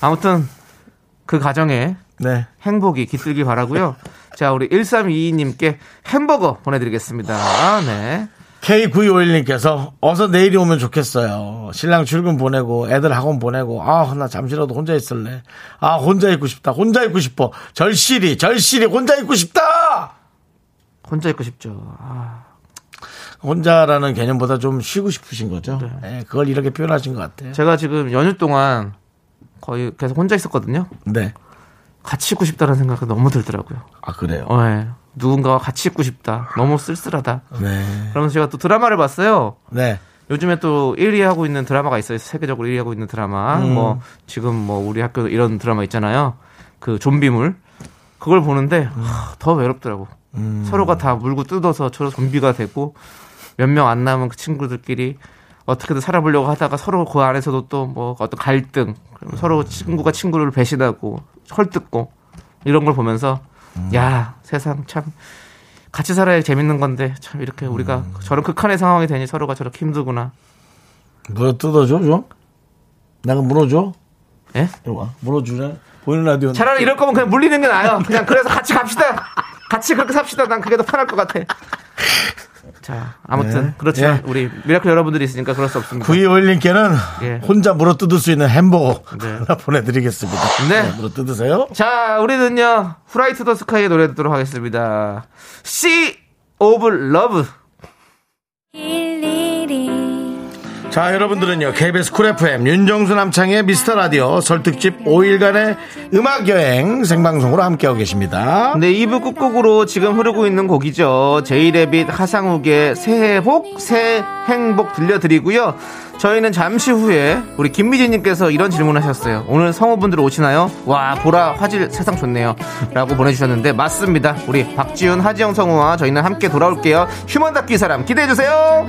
아무튼 그 가정에 네. 행복이 깃들길 바라고요. 자, 우리 1322님께 햄버거 보내드리겠습니다. 아, 네. K9251님께서 어서 내일이 오면 좋겠어요. 신랑 출근 보내고 애들 학원 보내고 아 나 잠시라도 혼자 있을래. 아 혼자 있고 싶다. 혼자 있고 싶어. 절실히 절실히 혼자 있고 싶다. 혼자 있고 싶죠. 아, 혼자라는 개념보다 좀 쉬고 싶으신 거죠. 네, 그걸 이렇게 표현하신 것 같아요. 제가 지금 연휴 동안 거의 계속 혼자 있었거든요. 네. 같이 있고 싶다는 생각이 너무 들더라고요. 아 그래요. 어, 예. 누군가와 같이 있고 싶다. 너무 쓸쓸하다. 네. 그러면서 제가 또 드라마를 봤어요. 네. 요즘에 또 1위 하고 있는 드라마가 있어요. 세계적으로 1위 하고 있는 드라마. 뭐 지금 뭐 우리 학교 이런 드라마 있잖아요. 그 좀비물. 그걸 보는데 하, 더 외롭더라고. 서로가 다 물고 뜯어서 저 좀비가 되고 몇 명 안 남은 그 친구들끼리 어떻게든 살아보려고 하다가 서로 그 안에서도 또 뭐 어떤 갈등, 서로 친구가 친구를 배신하고 헐뜯고 이런 걸 보면서 야 세상 참 같이 살아야 재밌는 건데 참 이렇게 우리가 저런 극한의 상황이 되니 서로가 저렇게 힘들구나. 물어 뜯어줘 좀. 내가 물어줘. 예? 이리 와. 물어주자. 보이는 라디오. 차라리 이럴 거면 그냥 물리는 게 나아요. 그냥 그래서 같이 갑시다. 같이 그렇게 삽시다. 난 그게 더 편할 것 같아. 자, 아무튼 네. 그렇지만 예. 우리 미라클 여러분들이 있으니까 그럴 수 없습니다. 9251님께는 예. 혼자 물어 뜯을 수 있는 햄버거 네. 하나 보내드리겠습니다. 네. 물어 뜯으세요. 자, 우리는요 Fly to the Sky의 노래 듣도록 하겠습니다. Sea of Love. 자, 여러분들은요, KBS Cool FM, 윤정수 남창희의 미스터 라디오 설특집 5일간의 음악여행 생방송으로 함께하고 계십니다. 네, 2부 끝곡으로 지금 흐르고 있는 곡이죠. 제이레빗 하상욱의 새해 복, 새 행복 들려드리고요. 저희는 잠시 후에 우리 김미진님께서 이런 질문 하셨어요. 오늘 성우분들 오시나요? 와, 보라, 화질 세상 좋네요. 라고 보내주셨는데, 맞습니다. 우리 박지훈, 하지영 성우와 저희는 함께 돌아올게요. 휴먼 다큐 이 사람 기대해주세요.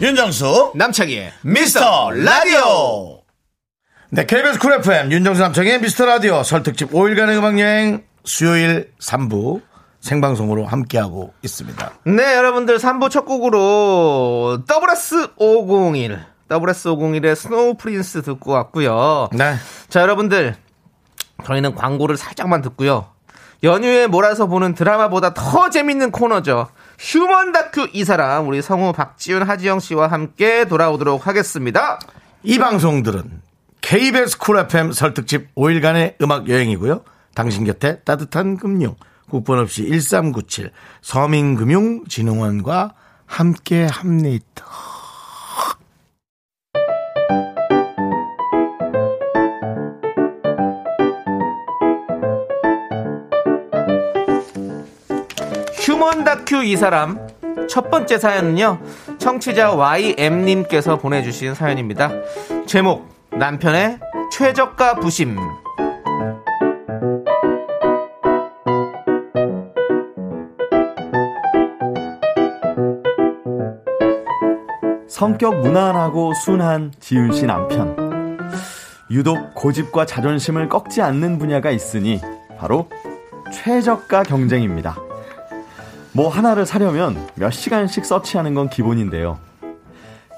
윤정수, 남창희의 미스터 라디오! 네, KBS Cool FM, 윤정수 남창희의 미스터 라디오 설특집 5일간의 음악여행 수요일 3부 생방송으로 함께하고 있습니다. 네, 여러분들 3부 첫 곡으로 SS501, SS501의 Snow Prince 듣고 왔고요. 네. 자, 여러분들 저희는 광고를 살짝만 듣고요. 연휴에 몰아서 보는 드라마보다 더 재밌는 코너죠. Human 다큐 이 사람 우리 성우 박지훈 하지영 씨와 함께 돌아오도록 하겠습니다. 이 방송들은 KBS Cool FM 설특집 5일간의 음악 여행이고요. 당신 곁에 따뜻한 금융, 국번 없이 1397 서민금융진흥원과 함께 합니다. 휴먼 다큐 이 사람 첫 번째 사연은요 청취자 YM님께서 보내주신 사연입니다 제목 남편의 최저가 부심 성격 무난하고 순한 지윤 씨 남편. 유독 고집과 자존심을 꺾지 않는 분야가 있으니 바로 최저가 경쟁입니다. 뭐 하나를 사려면 몇 시간씩 서치하는 건 기본인데요.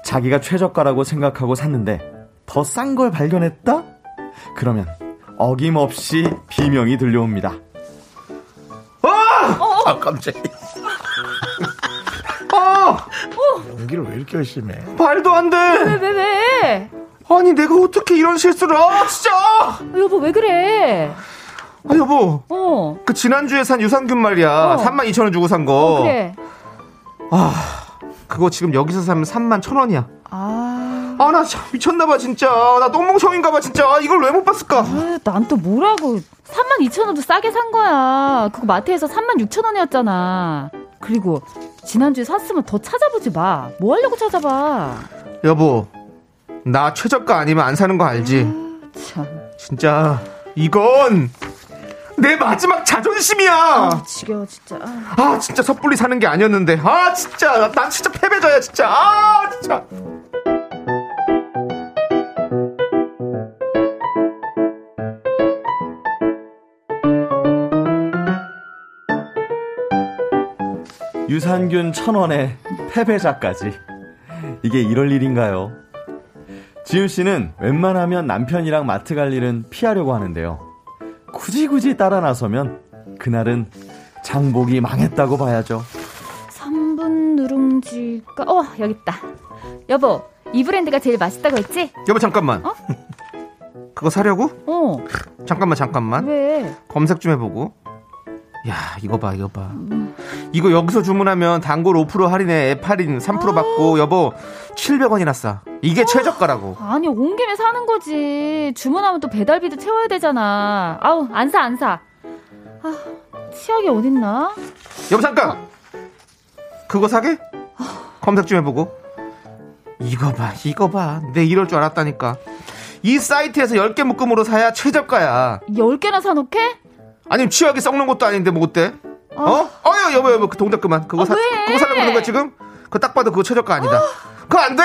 자기가 최저가라고 생각하고 샀는데 더 싼 걸 발견했다? 그러면 어김없이 비명이 들려옵니다. 아, 깜짝이야. 아 연기를 왜 이렇게 열심히 해? 말도 안 돼 왜, 왜? 아니 내가 어떻게 이런 실수를 아 진짜 여보, 왜 그래? 아 여보 어, 그 지난주에 산 유산균 말이야 어. 3만 2천 원 주고 산거 그래. 그거 지금 여기서 사면 3만 1천 원이야 아, 아나참 미쳤나봐 진짜 나 똥멍청인가봐 진짜 아, 이걸 왜 못 봤을까 난또 뭐라고. 3만 2천 원도 싸게 산 거야. 그거 마트에서 3만 6천 원이었잖아. 그리고 지난주에 샀으면 더 찾아보지 마. 뭐 하려고 찾아봐. 여보 나 최저가 아니면 안 사는 거 알지 참, 진짜 이건 내 마지막 자존심이야 지겨워, 진짜. 아. 아 진짜 섣불리 사는 게 아니었는데 아 진짜 나- 난 진짜 패배자야 진짜 아 진짜 유산균 천 원에 패배자까지. 이게 이럴 일인가요? 지윤 씨는 웬만하면 남편이랑 마트 갈 일은 피하려고 하는데요. 굳이 굳이 따라 나서면 그날은 장복이 망했다고 봐야죠. 3분 누룽지가, 어, 여기 있다. 여보, 이 브랜드가 제일 맛있다고 했지? 여보 잠깐만 어? 그거 사려고? 어, 잠깐만 잠깐만 왜? 검색 좀 해보고 야 이거 봐 이거 봐 이거 여기서 주문하면 단골 5% 할인에 앱 할인 3% 받고 여보 700원이나 싸. 이게 최저가라고. 아니 온 김에 사는 거지. 주문하면 또 배달비도 채워야 되잖아. 아우 안 사 안 사. 아 치약이 어딨나? 여보 잠깐. 그거 사게? 검색 좀 해보고. 이거 봐, 이거 봐. 내 이럴 줄 알았다니까. 이 사이트에서 10개 묶음으로 사야 최저가야. 10개나 사놓게? 아니면 취하게 썩는 것도 아닌데 뭐 어때? 어? 어, 야, 여보, 여보, 그 동작 그만. 그거 사, 아, 왜? 그거 사려고 그러는 거야, 지금? 그거 딱 봐도 그거 최저가 아니다. 그거 안 돼!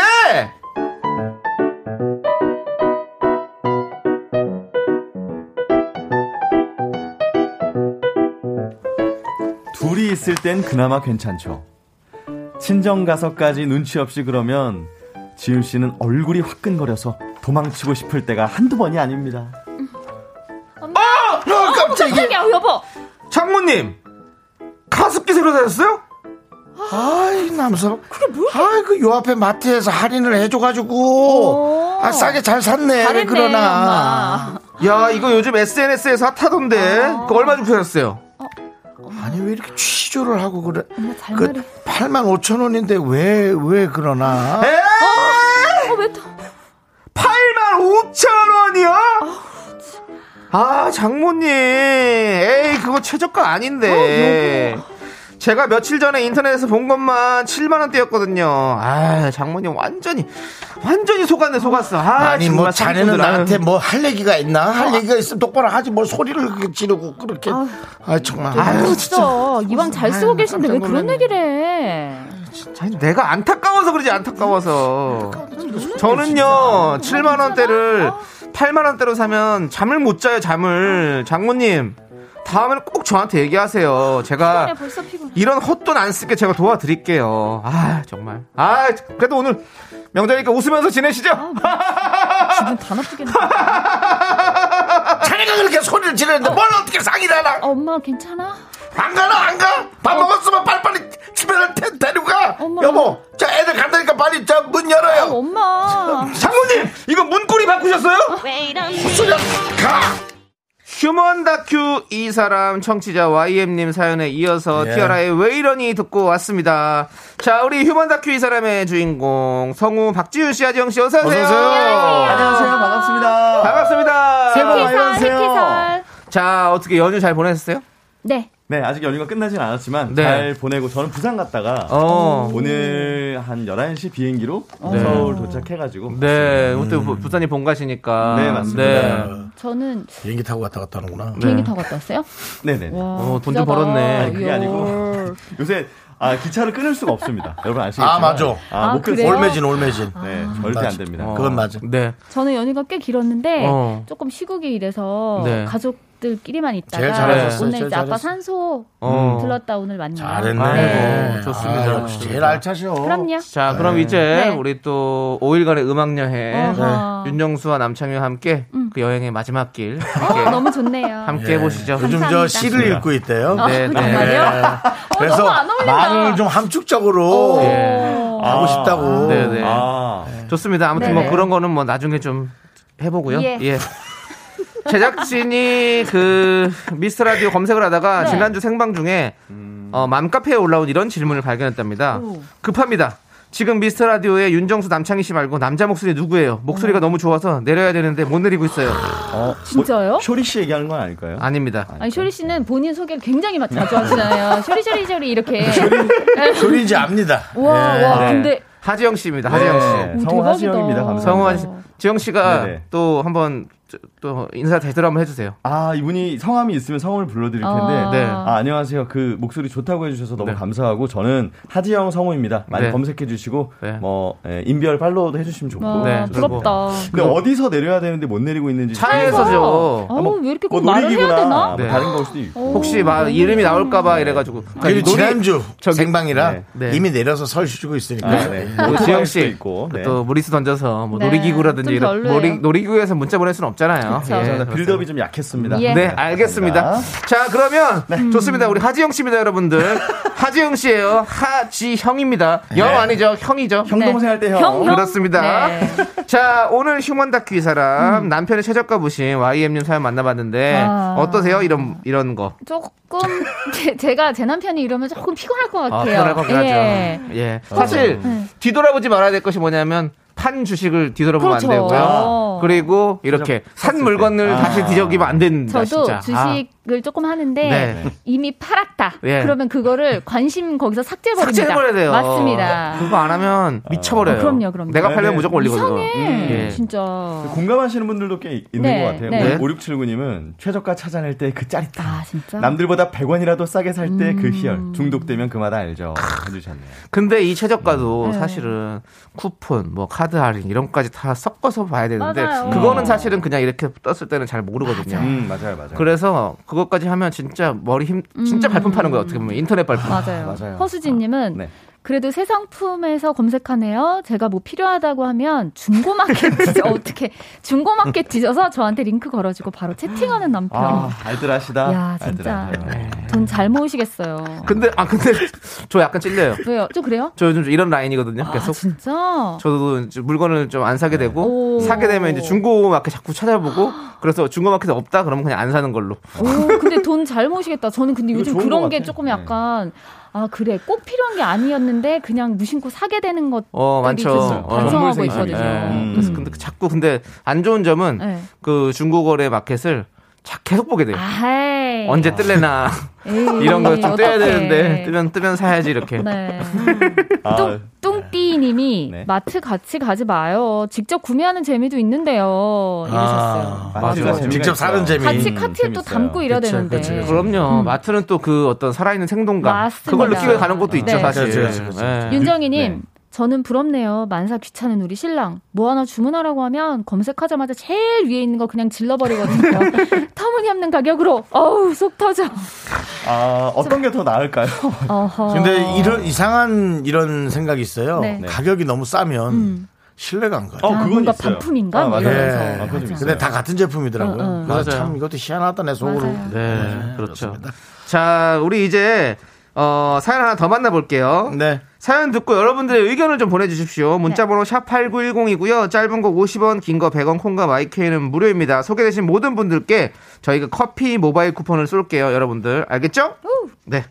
둘이 있을 땐 그나마 괜찮죠. 친정 가서까지 눈치 없이 그러면 지윤 씨는 얼굴이 화끈거려서 도망치고 싶을 때가 한두 번이 아닙니다. 어, 깜짝이야. 깜짝이야 여보. 장모님! 가습기 새로 사셨어요? 아이, 남서. 그게 뭐야? 아이, 그요 앞에 마트에서 할인을 해줘가지고. 오. 아, 싸게 잘 샀네. 왜 잘했네 그러나. 엄마. 야, 이거 요즘 SNS에서 핫하던데. 그거 얼마 주고 사셨어요? 아니, 왜 이렇게 취조를 하고 그래? 엄마 잘그 말해. 8만 5천 원인데 왜, 왜 그러나? 에? 어, 아, 장모님. 에이, 그거 최저가 아닌데. 제가 며칠 전에 인터넷에서 본 것만 7만 원대였거든요. 아, 장모님 완전히 완전히 속았네, 속았어. 아, 아니, 뭐, 정말 자네는. 나한테. 뭐 할 얘기가 있나? 할 얘기가 있으면 똑바로 하지. 뭘 소리를 그렇게 지르고 그렇게. 아, 정말. 아유, 아유, 진짜 이왕 잘 쓰고 아유, 계신데 왜 그런. 얘기를 해? 아니, 내가 안타까워서 그러지, 안타까워서. 저는요, 7만 원대를 8만 원대로 사면 잠을 못 자요, 잠을. 장모님, 다음에는 꼭 저한테 얘기하세요. 제가. 이런 헛돈 안 쓰게 제가 도와드릴게요. 아, 정말. 아, 그래도 오늘 명절이니까 웃으면서 지내시죠? 기분 다 나쁘겠네. 자네가 그렇게 소리를 지르는데 뭘 어떻게 상의를 하나? 어, 엄마 괜찮아? 안 가나, 안 가? 밥 먹었으면 빨리빨리 집에 데- 데리고 가. 어머. 여보, 자, 애들 간다니까 빨리 저 문 열어요. 엄마. 장모님, 이거 문고리 바꾸셨어요? 수련 가. Human 다큐 이 사람 청취자 YM님 사연에 이어서 예. T-ara의 왜 이러니 듣고 왔습니다. 자, 우리 Human 다큐 이 사람의 주인공 성우 박지윤 씨, 하지영 씨 어서 오세요. 안녕하세요. 반갑습니다. 반갑습니다. 새해 복 많이 받으세요. 자, 어떻게 연휴 잘 보내셨어요? 네. 네, 아직 연휴가 끝나진 않았지만 네. 잘 보내고 저는 부산 갔다가 어. 오늘 한 11시 비행기로 네. 서울 도착해 가지고 네, 또 부- 부산이 본가시니까. 네, 맞습니다. 네. 저는 비행기 타고 갔다 갔다 하는구나. 비행기 타고 갔다 왔어요? 네네. 와, 어, 돈좀 부자다. 벌었네. 아니, 그게. 아니고 요새 아 기차를 끊을 수가 없습니다. 여러분 아시겠지만 아, 맞아. 아, 아, 못 끊- 그래요? 올매진, 올매진. 네, 절대 맞아. 안 됩니다. 어, 그건 맞아. 네. 저는 연휴가 꽤 길었는데 어. 조금 시국이 이래서 네. 가족 들끼리만 있다가 제일 잘하셨어요. 오늘 제일 이제 아빠 잘하셨어요. 산소 어. 들렀다 오늘 왔네요. 잘했네. 아이고, 좋습니다. 아, 역시 제일 알차셔. 그럼요. 자, 그럼 이제 네. 우리 또 5일간의 음악 여행 어허. 윤정수와 남창희와 함께 그 여행의 마지막 길 함께 어, 너무 좋네요. 함께 해 보시죠. 요즘 저 감사합니다. 시를 읽고 있대요. 어, 네, 네. 그래서 너무 안 어울린다. 말을 좀 함축적으로 어. 하고 싶다고. 네, 네. 아, 좋습니다. 아무튼 네네. 뭐 그런 거는 뭐 나중에 좀 해보고요. 예. 예. 제작진이 그 미스터 라디오 검색을 하다가 네. 지난주 생방 중에 어, 맘카페에 올라온 이런 질문을 발견했답니다. 오. 급합니다. 지금 미스터 라디오에 윤정수 남창희 씨 말고 남자 목소리 누구예요? 목소리가 너무 좋아서 내려야 되는데 못 내리고 있어요. 어, 진짜요? 뭐, 쇼리 씨 얘기하는 건 아닐까요? 아닙니다. 아니 쇼리 씨는 본인 소개를 굉장히 막 자주 하시잖아요. 쇼리 쇼리 쇼리 이렇게. 쇼리인지 압니다. 와, 예. 와, 네. 근데 하지영 씨입니다. 하지영 씨. 네, 오, 성우. 하지영입니다. 감사합니다. 성우 하지 지영 씨가 네네. 또 한번 저- 또 인사 제대로 한번 해주세요. 아, 이분이 성함이 있으면 성함을 불러드릴 텐데. 아. 네. 아, 안녕하세요. 그 목소리 좋다고 해주셔서 너무 네. 감사하고 저는 하지영 성우입니다. 많이 네. 검색해 주시고 네. 뭐 예, 인별 팔로우도 해주시면 좋고. 와, 네, 부럽다. 근데 어디서 내려야 되는데 못 내리고 있는지 차에서죠. 어우, 왜 이렇게 뭐꼭 말을 해야 되나? 뭐 네. 다른 걸 수도 있고. 혹시 막 이름이 나올까봐 이래가지고. 그리고 놀이- 지난주 저기- 생방이라 네. 네. 이미 내려서 설 쉬고 있으니까. 아, 네. 또 오토바이 지영 수도 씨, 있고. 네. 또 무리수 던져서 뭐 네. 놀이기구라든지 좀 이런 별로예요. 놀이, 놀이기구에서 문자 보낼 수는 없잖아요. 예. 빌드업이 좀 약했습니다. 예. 네, 알겠습니다. 자, 그러면 좋습니다. 우리 하지영 씨입니다, 여러분들. 하지영 씨예요. 하지형입니다. 영 아니죠? 형이죠. 형 동생 할 때 형. 형, 형. 그렇습니다. 네. 자, 오늘 휴먼 다큐 이 사람 남편의 최저가 부신 YM님 사연 만나봤는데 아. 어떠세요? 이런 이런 거. 조금 제, 제가 제 남편이 이러면 조금 피곤할 것 아, 같아요. 편할 것 같긴 예. 예. 사실 뒤돌아보지 말아야 될 것이 뭐냐면 판 주식을 뒤돌아보면 그렇죠. 안 되고요. 아. 그리고 이렇게 산 물건을 아. 다시 뒤적이면 안 된다. 저도 진짜. 아. 주식 을 조금 하는데 네. 이미 팔았다. 예. 그러면 그거를 관심 거기서 삭제해버립니다. 삭제해버려야 돼요. 맞습니다. 그거 안 하면 미쳐버려요. 어, 그럼요, 그럼요. 내가 팔면 네네. 무조건 올리거든요. 이상해. 예. 진짜. 공감하시는 분들도 꽤 있는 네, 것 같아요. 네. 우리 5679님은 최저가 찾아낼 때 그 짜릿함. 아, 진짜? 남들보다 100원이라도 싸게 살 때그 음. 희열. 중독되면 그마다 알죠. 해주셨네요. 근데 이 최저가도 네. 사실은 쿠폰, 뭐 카드 할인 이런 것까지 다 섞어서 봐야 되는데 맞아요. 그거는 사실은 그냥 이렇게 떴을 때는 잘 모르거든요. 음, 맞아요, 맞아요. 그래서 그 것까지 하면 진짜 머리 힘 진짜 발품 파는 거예요. 어떻게 보면 인터넷 발품. 맞아요. 맞아요. 허수진님은 네. 그래도 새 상품에서 검색하네요. 제가 뭐 필요하다고 하면 중고마켓 뒤져 어떻게 중고마켓 뒤져서 저한테 링크 걸어주고 바로 채팅하는 남편. 아, 알뜰하시다. 야 진짜 알뜰하세요. 돈잘 모으시겠어요. 근데 아 근데 저 약간 찔려요. 왜요? 좀 그래요? 저 요즘 이런 라인이거든요. 아 계속. 진짜. 저도 물건을 좀 안 사게 되고 오. 사게 되면 이제 중고 마켓 자꾸 찾아보고 그래서 중고 마켓에 없다 그러면 그냥 안 사는 걸로. 오 근데 돈 잘 모으시겠다. 저는 근데 요즘 그런 것 게. 조금 네. 약간 아 그래 꼭 필요한 게 아니었는데 그냥 무심코 사게 되는 것. 어 많죠. 좀 어. 반성하고 있거든요. 예. 음. 그래서 근데 자꾸 근데 안 좋은 점은 네. 그 중고거래 마켓을 자, 계속 보게 돼요. 아이. 언제 뜰래나 에이, 이런 거좀 떼야. 되는데 뜨면 뜨면 사야지 이렇게. 네. 아, 뚱, 뚱띠님이 네. 마트 같이 가지 마요. 직접 구매하는 재미도 있는데요. 이러셨어요. 아, 맞아요. 맞아. 직접. 사는 재미. 같이 음, 카트에 또. 담고 이래야 그쵸, 되는데. 그쵸, 그쵸. 그럼요. 마트는 또 그 어떤 살아있는 생동감 맞습니다. 그걸 느끼고 가는 것도 있죠 네. 사실. 그렇죠, 그렇죠, 그렇죠. 예. 윤정희님, 네. 저는 부럽네요. 만사 귀찮은 우리 신랑. 뭐 하나 주문하라고 하면 검색하자마자 제일 위에 있는 거 그냥 질러버리거든요. 터무니없는 가격으로. 어우, 속 터져. 아, 어떤 게 더 나을까요? 어허. 근데 이런 이상한 이런 생각이 있어요. 네. 네. 가격이 너무 싸면 음. 신뢰가 안 가요. 어, 아, 그건 뭔가 있어요. 반품인가? 아, 뭐 맞아요. 예. 아, 그거 좀 있어요. 근데 다 같은 제품이더라고요. 어, 어. 그래서 맞아요. 참 이것도 희한하다 내 속으로. 맞아요. 네, 그렇죠. 그렇습니다. 자, 우리 이제 어, 사연 하나 더 만나볼게요. 네. 사연 듣고 여러분들의 의견을 좀 보내주십시오. 문자번호 샵 8910이고요. 짧은 거 50원, 긴 거 100원, 콩과 마이크는 무료입니다. 소개되신 모든 분들께 저희가 커피 모바일 쿠폰을 쏠게요. 여러분들. 알겠죠? 네.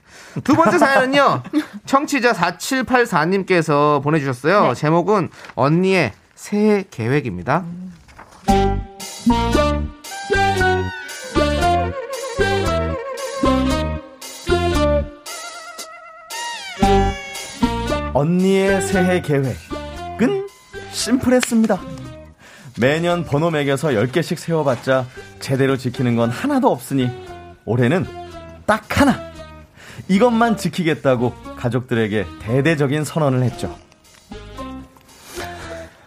두 번째 사연은요. 청취자 4784님께서 보내주셨어요. 제목은 언니의 새해 계획입니다. 언니의 새해 계획은 심플했습니다. 매년 번호 매겨서 10개씩 세워봤자 제대로 지키는 건 하나도 없으니 올해는 딱 하나! 이것만 지키겠다고 가족들에게 대대적인 선언을 했죠.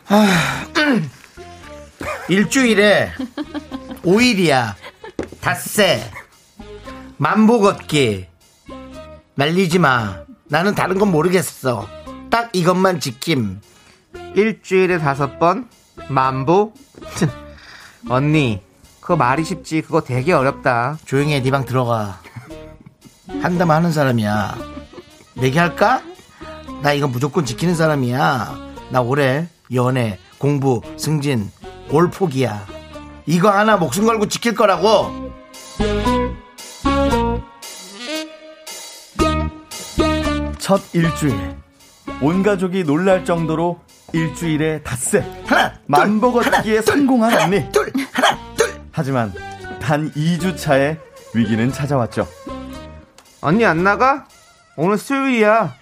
일주일에 5일이야. 닷새. 만보 걷기. 날리지 마. 나는 다른 건 모르겠어. 딱 이것만 지킴. 일주일에 다섯 번 만보 언니 그거 말이 쉽지 그거 되게 어렵다 조용히 해, 네방 들어가. 한다면 하는 사람이야. 내기할까? 나 이거 무조건 지키는 사람이야. 나 올해 연애, 공부, 승진, 올 포기야. 이거 하나 목숨 걸고 지킬 거라고. 첫 일주일. 온 가족이 놀랄 정도로 일주일에 닷새. 하나, 둘, 만보 걷기에 하나, 둘, 성공한 하나, 언니. 둘, 하나, 둘. 하지만 단 2주 차에 위기는 찾아왔죠. 언니 안 나가? 오늘 수요일이야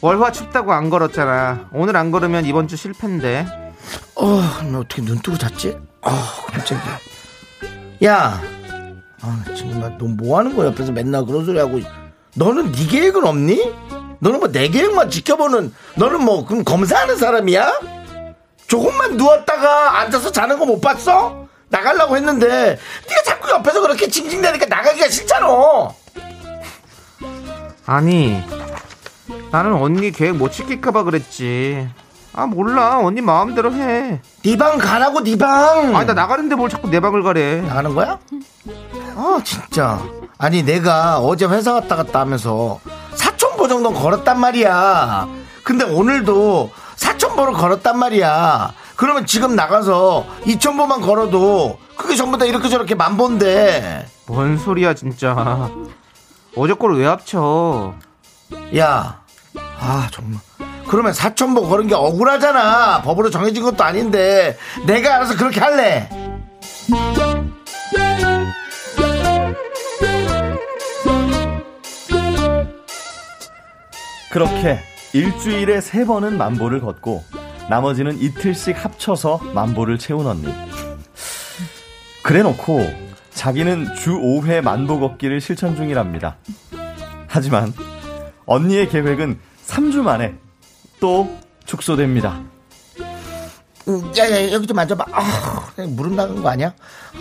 월화 춥다고 안 걸었잖아 오늘 안 걸으면 이번 주 실패인데 어, 나 어떻게 눈 뜨고 잤지? 어, 깜짝이야. 야, 아, 정말 너뭐 하는 거야? 옆에서 맨날 그런 소리 하고. 너는 네 계획은 없니? 너는 뭐 내 계획만 지켜보는, 너는 뭐, 그럼 검사하는 사람이야? 조금만 누웠다가 앉아서 자는 거 못 봤어? 나가려고 했는데, 네가 자꾸 옆에서 그렇게 징징대니까 나가기가 싫잖아. 아니 나는 언니 계획 못 지킬까봐 그랬지 아 몰라 언니 마음대로 해. 네 방 가라고 네 방. 아니 나 나가는데 뭘 자꾸 내 방을 가래. 나가는 거야? 아 진짜. 아니 내가 어제 회사 갔다 갔다 하면서 정도 걸었단 말이야. 근데 오늘도 사천보를 걸었단 말이야. 그러면 지금 나가서 이천보만 걸어도 그게 전부 다 이렇게 저렇게 만보인데. 뭔 소리야 진짜. 어제 걸왜 합쳐? 야, 아 정말. 그러면 사천보 걸은 게 억울하잖아. 법으로 정해진 것도 아닌데 내가 알아서 그렇게 할래. 그렇게 일주일에 세 번은 만보를 걷고 나머지는 이틀씩 합쳐서 만보를 채운 언니. 그래 놓고 자기는 주 5회 만보 걷기를 실천 중이랍니다. 하지만 언니의 계획은 3주 만에 또 축소됩니다. 음, 야, 야, 여기 좀 앉아봐. 아, 무릎 나간 거 아니야?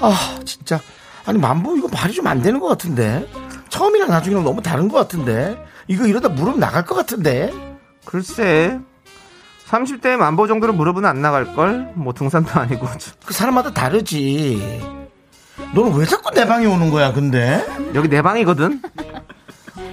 아, 진짜. 아니, 만보 이거 말이 좀 안 되는 것 같은데. 처음이랑 나중이랑 너무 다른 것 같은데. 이거 이러다 무릎 나갈 것 같은데. 글쎄. 30대 만보 정도는 무릎은 안 나갈걸? 뭐 등산도 아니고. 그 사람마다 다르지. 너는 왜 자꾸 내 방에 오는 거야, 근데? 여기 내 방이거든?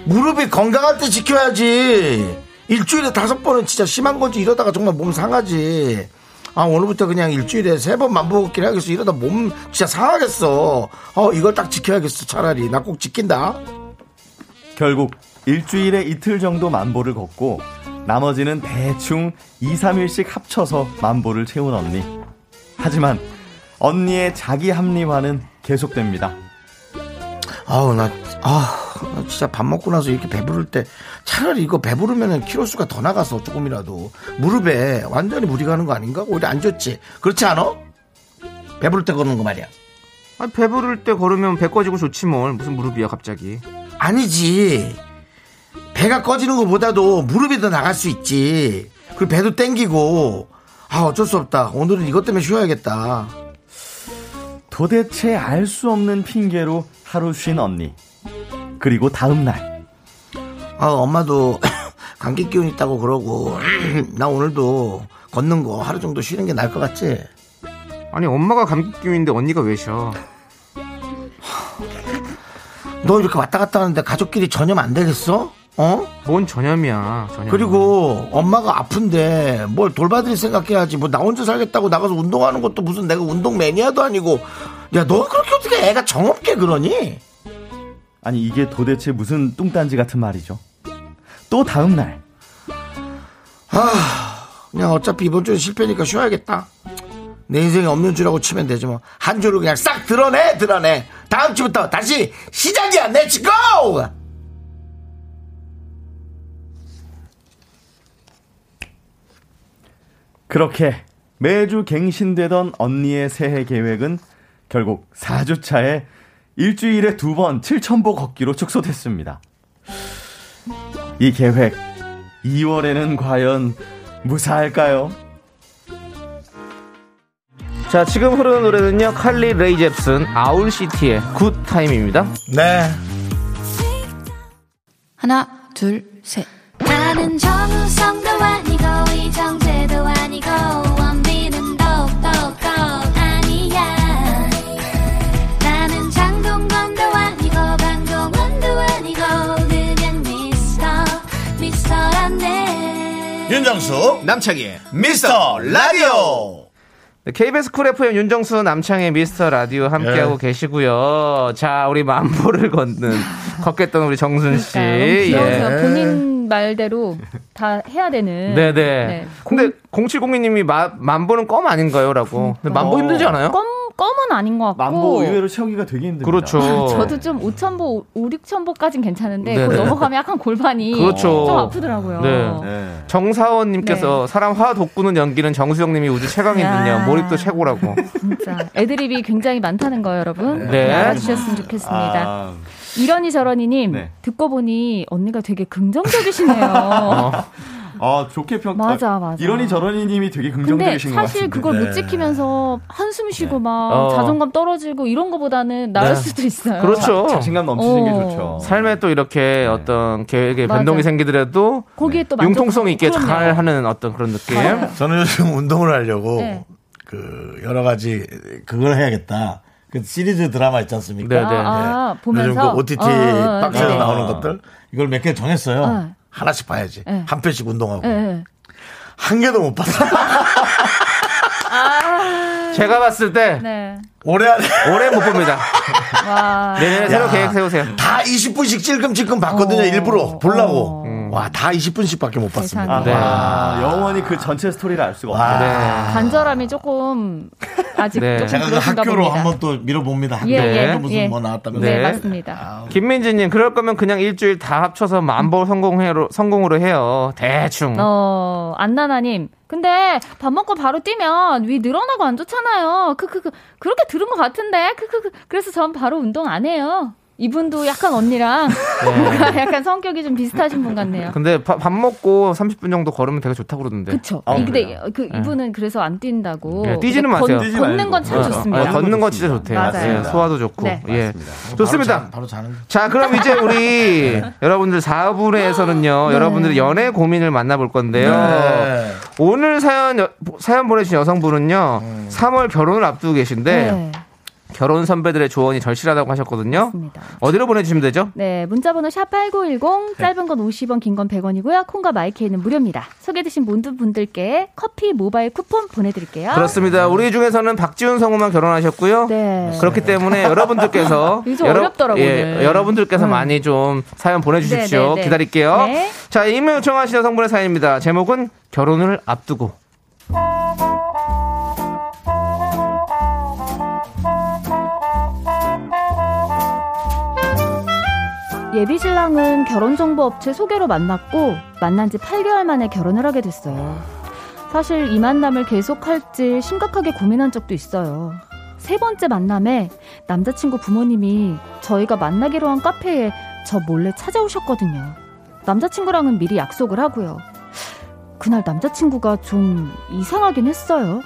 무릎이 건강할 때 지켜야지. 일주일에 다섯 번은 진짜 심한 거지. 이러다가 정말 몸 상하지. 아, 오늘부터 그냥 일주일에 세 번 만보 걷기를 하겠어. 이러다 몸 진짜 상하겠어. 어, 이걸 딱 지켜야겠어. 차라리. 나 꼭 지킨다. 결국 일주일에 이틀 정도 만보를 걷고 나머지는 대충 2, 3일씩 합쳐서 만보를 채운 언니. 하지만 언니의 자기 합리화는 계속됩니다. 아우, 나, 아, 나 진짜 밥 먹고 나서 이렇게 배부를 때 차라리 이거 배부르면은 키로수가 더 나가서 조금이라도 무릎에 완전히 무리 가는 거 아닌가? 오히려 안 좋지. 그렇지 않아? 배부를 때 걷는 거 말이야. 아, 배부를 때 걸으면 배 꺼지고 좋지 뭘. 무슨 무릎이야 갑자기. 아니지. 배가 꺼지는 것보다도 무릎이 더 나갈 수 있지. 그리고 배도 땡기고. 아, 어쩔 수 없다. 오늘은 이것 때문에 쉬어야겠다. 도대체 알 수 없는 핑계로 하루 쉰 언니. 그리고 다음 날 아, 엄마도 감기 기운 있다고 그러고. 나 오늘도 걷는 거 하루 정도 쉬는 게 나을 것 같지? 아니 엄마가 감기 기운인데 언니가 왜 쉬어? 너 이렇게 왔다 갔다 하는데 가족끼리 전염 안 되겠어? 어? 뭔 전염이야. 전염. 그리고 엄마가 아픈데 뭘 돌봐드릴 생각해야지. 뭐 나 혼자 살겠다고 나가서 운동하는 것도 무슨 내가 운동 매니아도 아니고. 야, 너 그렇게 어떻게 애가 정없게 그러니? 아니 이게 도대체 무슨 뚱딴지 같은 말이죠. 또 다음 날 그냥 어차피 이번 주는 실패니까 쉬어야겠다. 내 인생에 없는 주라고 치면 되지 뭐. 한 주를 그냥 싹 드러내, 드러내. 다음 주부터 다시 시작이야. Let's go! 그렇게 매주 갱신되던 언니의 새해 계획은 결국 4주 차에 일주일에 두 번 7천보 걷기로 축소됐습니다. 이 계획 2월에는 과연 무사할까요? 자 지금 흐르는 노래는요 칼리 레이 젭슨 Owl City의 Good Time입니다. 네. 하나, 둘, 셋. 나는 정우성도 아니고 이정재도 아니고 원빈은 더욱더 아니야 나는 장동건도 아니고 강동원도 아니고 그냥 미스터 미스터란데 윤정수, 남창희 미스터 라디오! 네, KBS Cool FM 윤정수 남창희의 미스터 라디오 함께하고 예. 계시고요. 자 우리 만보를 걷는 걷겠던 우리 정순 씨. 그러니까 귀여우세요. 예. 본인 말대로 다 해야 되는. 네네. 네. 근데 0702님이 만보는 껌 아닌가요?라고. 근데 만보 어. 힘들지 않아요? 껌 껌은 아닌 것 같고. 만보 의외로 채우기가 되게 힘듭니다. 그렇죠. 저도 좀 5천보, 5, 6천보까진 괜찮은데 네네. 그거 넘어가면 약간 골반이 그렇죠. 좀 아프더라고요. 네. 네. 정사원님께서 사람 화 돋구는 연기는 정수영님이 우주 최강이군요. 야. 몰입도 최고라고. 진짜 애드립이 굉장히 많다는 거예요, 여러분. 네. 네, 알아주셨으면 좋겠습니다. 아, 이러니 저러니님 네. 듣고 보니 언니가 되게 긍정적이시네요. 어. 아, 좋게 평. 맞아, 아, 맞아. 이러니 저러니님이 되게 긍정적이신 것 사실 같은데. 그걸 네. 못 지키면서 한숨 쉬고 막 어. 자존감 떨어지고 이런 거보다는 나을 네. 수도 있어요. 그렇죠. 자 신감 넘치는 게 어. 좋죠. 삶에 또 이렇게 어떤 계획에 맞아. 변동이 생기더라도 거기에 또 융통성 있게 만족하고 잘 그럼요. 하는 어떤 그런 느낌. 맞아요. 저는 요즘 운동을 하려고 네. 그 여러 가지 그걸 해야겠다. 그 시리즈 드라마 있지 않습니까? 네, 네. 아, 아, 요즘 보면서 그 OTT 어, 어, 어, 박스에서 네. 나오는 것들 이걸 몇 개 정했어요. 네. 하나씩 봐야지. 네. 한 편씩 운동하고. 한 개도 못 봤어. 제가 봤을 때 네. 올해 안에 올해 못 봅니다. 와. 내년에 새로 야. 계획 세우세요. 다 20분씩 찔끔찔끔 봤거든요. 어. 일부러 보려고. 어. 와, 다 20분씩밖에 못 봤습니다. 네. 아, 영원히 그 전체 스토리를 알 수가 와. 없어요. 네. 간절함이 조금 아직 네. 조금 제가 그 학교로 봅니다. 한번 또 밀어봅니다. 학교 예, 예, 또 무슨 예. 뭐 나왔다면서. 네, 네. 맞습니다. 김민지님 그럴 거면 그냥 일주일 다 합쳐서 만보 성공해로 성공으로 해요. 대충. 어, 안나나님. 근데 밥 먹고 바로 뛰면 위 늘어나고 안 좋잖아요. 그, 그, 그, 그렇게 들은 것 같은데. 그, 그, 그. 그래서 전 바로 운동 안 해요. 이분도 약간 언니랑 뭔가 약간 성격이 좀 비슷하신 분 같네요. 근데 밥, 밥 먹고 30분 정도 걸으면 되게 좋다고 그러던데. 그쵸. 아, 이- 근데? 그 이분은 그래서 안 뛴다고. 네, 뛰지는 마세요. 건, 뛰지 걷는 말고. 건참 어, 좋습니다. 어, 걷는 건 진짜 좋대요. 맞아요. 예, 소화도 좋고. 네. 예. 바로 좋습니다. 자- 바로 자는 거. 자, 그럼 이제 우리 여러분들 4부에서는요, 여러분들의 연애 고민을 만나볼 건데요. 네. 오늘 사연, 여- 사연 보내주신 여성분은요, 3월 결혼을 앞두고 계신데, 네. 결혼 선배들의 조언이 절실하다고 하셨거든요. 맞습니다. 어디로 보내주시면 되죠? 네, 문자번호 샵8910, 짧은 건 50원, 긴 건 100원이고요. 콩과 마이케이는 무료입니다. 소개되신 모든 분들께 커피 모바일 쿠폰 보내드릴게요. 그렇습니다. 우리 중에서는 박지훈 성우만 결혼하셨고요. 네. 그렇기 때문에 여러분들께서 어렵더라고요, 오늘. 여러분들께서 음. 많이 좀 사연 보내주십시오. 네, 네, 네. 기다릴게요. 네. 자, 익명 요청하신 여성분의 사연입니다. 제목은 결혼을 앞두고. 예비 신랑은 결혼정보업체 소개로 만났고 만난 지 8개월 만에 결혼을 하게 됐어요. 사실 이 만남을 계속할지 심각하게 고민한 적도 있어요. 세 번째 만남에 남자친구 부모님이 저희가 만나기로 한 카페에 저 몰래 찾아오셨거든요. 남자친구랑은 미리 약속을 하고요. 그날 남자친구가 좀 이상하긴 했어요.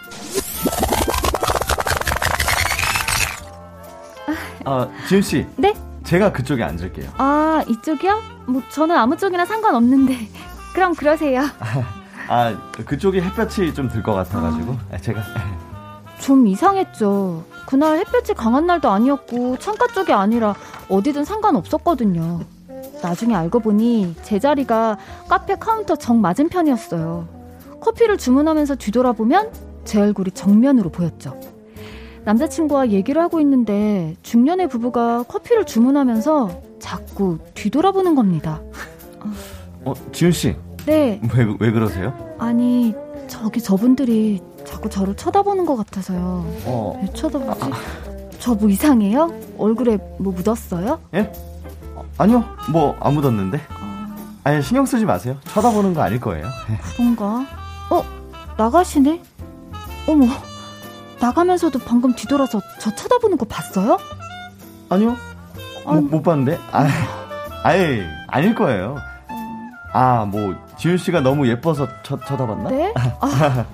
아, 지훈 씨. 네? 제가 그쪽에 앉을게요. 아, 이쪽이요? 뭐 저는 아무 쪽이나 상관없는데. 그럼 그러세요. 아, 그쪽이 햇볕이 좀 들 것 같아가지고. 아, 제가. 좀 이상했죠. 그날 햇볕이 강한 날도 아니었고 창가 쪽이 아니라 어디든 상관없었거든요. 나중에 알고 보니 제 자리가 카페 카운터 정 맞은편이었어요. 커피를 주문하면서 뒤돌아보면 제 얼굴이 정면으로 보였죠. 남자친구와 얘기를 하고 있는데 중년의 부부가 커피를 주문하면서 자꾸 뒤돌아보는 겁니다. 어, 지훈 씨. 네, 왜, 왜 그러세요? 아니 저기 저분들이 자꾸 저를 쳐다보는 것 같아서요. 어, 왜 쳐다보지? 저뭐 이상해요? 얼굴에 뭐 묻었어요? 예? 어, 아니요. 뭐, 안 묻었는데. 아니, 신경 쓰지 마세요. 쳐다보는 거 아닐 거예요. 그런가? 어? 나가시네? 어머, 나가면서도 방금 뒤돌아서 저 쳐다보는 거 봤어요? 아니요. 못, 아니. 못 봤는데? 아, 아예, 아닐 거예요. 아, 뭐, 지훈 씨가 너무 예뻐서 쳐, 쳐다봤나? 네? 아.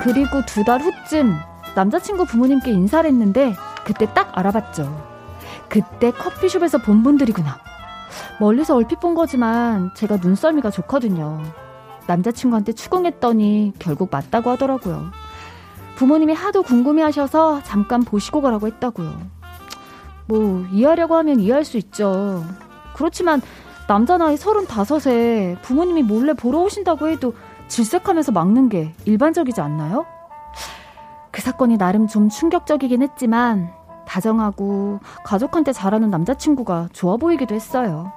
그리고 두 달 후쯤 남자친구 부모님께 인사를 했는데 그때 딱 알아봤죠. 그때 커피숍에서 본 분들이구나. 멀리서 얼핏 본 거지만 제가 눈썰미가 좋거든요. 남자친구한테 추궁했더니 결국 맞다고 하더라고요. 부모님이 하도 궁금해 하셔서 잠깐 보시고 가라고 했다고요. 뭐, 이해하려고 하면 이해할 수 있죠. 그렇지만, 남자 나이 서른다섯에 부모님이 몰래 보러 오신다고 해도 질색하면서 막는 게 일반적이지 않나요? 그 사건이 나름 좀 충격적이긴 했지만, 다정하고 가족한테 잘하는 남자친구가 좋아 보이기도 했어요.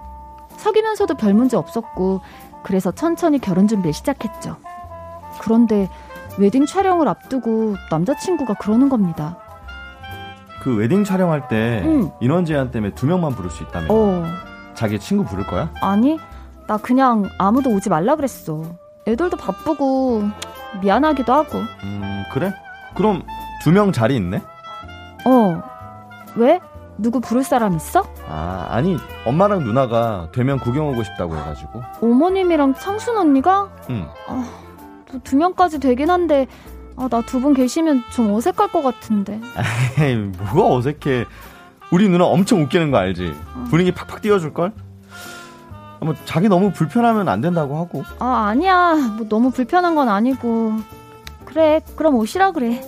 사귀면서도 별 문제 없었고, 그래서 천천히 결혼 준비를 시작했죠. 그런데 웨딩 촬영을 앞두고 남자친구가 그러는 겁니다. 그 웨딩 촬영할 때 응. 인원 제한 때문에 두 명만 부를 수 있다며. 어, 자기 친구 부를 거야? 아니, 나 그냥 아무도 오지 말라 그랬어. 애들도 바쁘고, 미안하기도 하고. 음, 그래? 그럼 두 명 자리 있네? 어. 왜? 누구 부를 사람 있어? 아, 아니, 엄마랑 누나가 되면 구경 오고 싶다고 해가지고. 어머님이랑 창순 언니가? 응. 음. 두 명까지 되긴 한데, 아, 나 두 분 계시면 좀 어색할 것 같은데. 에이, 뭐가 어색해. 우리 누나 엄청 웃기는 거 알지? 분위기 팍팍 띄워줄걸? 아, 뭐, 자기 너무 불편하면 안 된다고 하고. 아, 아니야. 뭐 너무 불편한 건 아니고. 그래, 그럼 오시라 그래.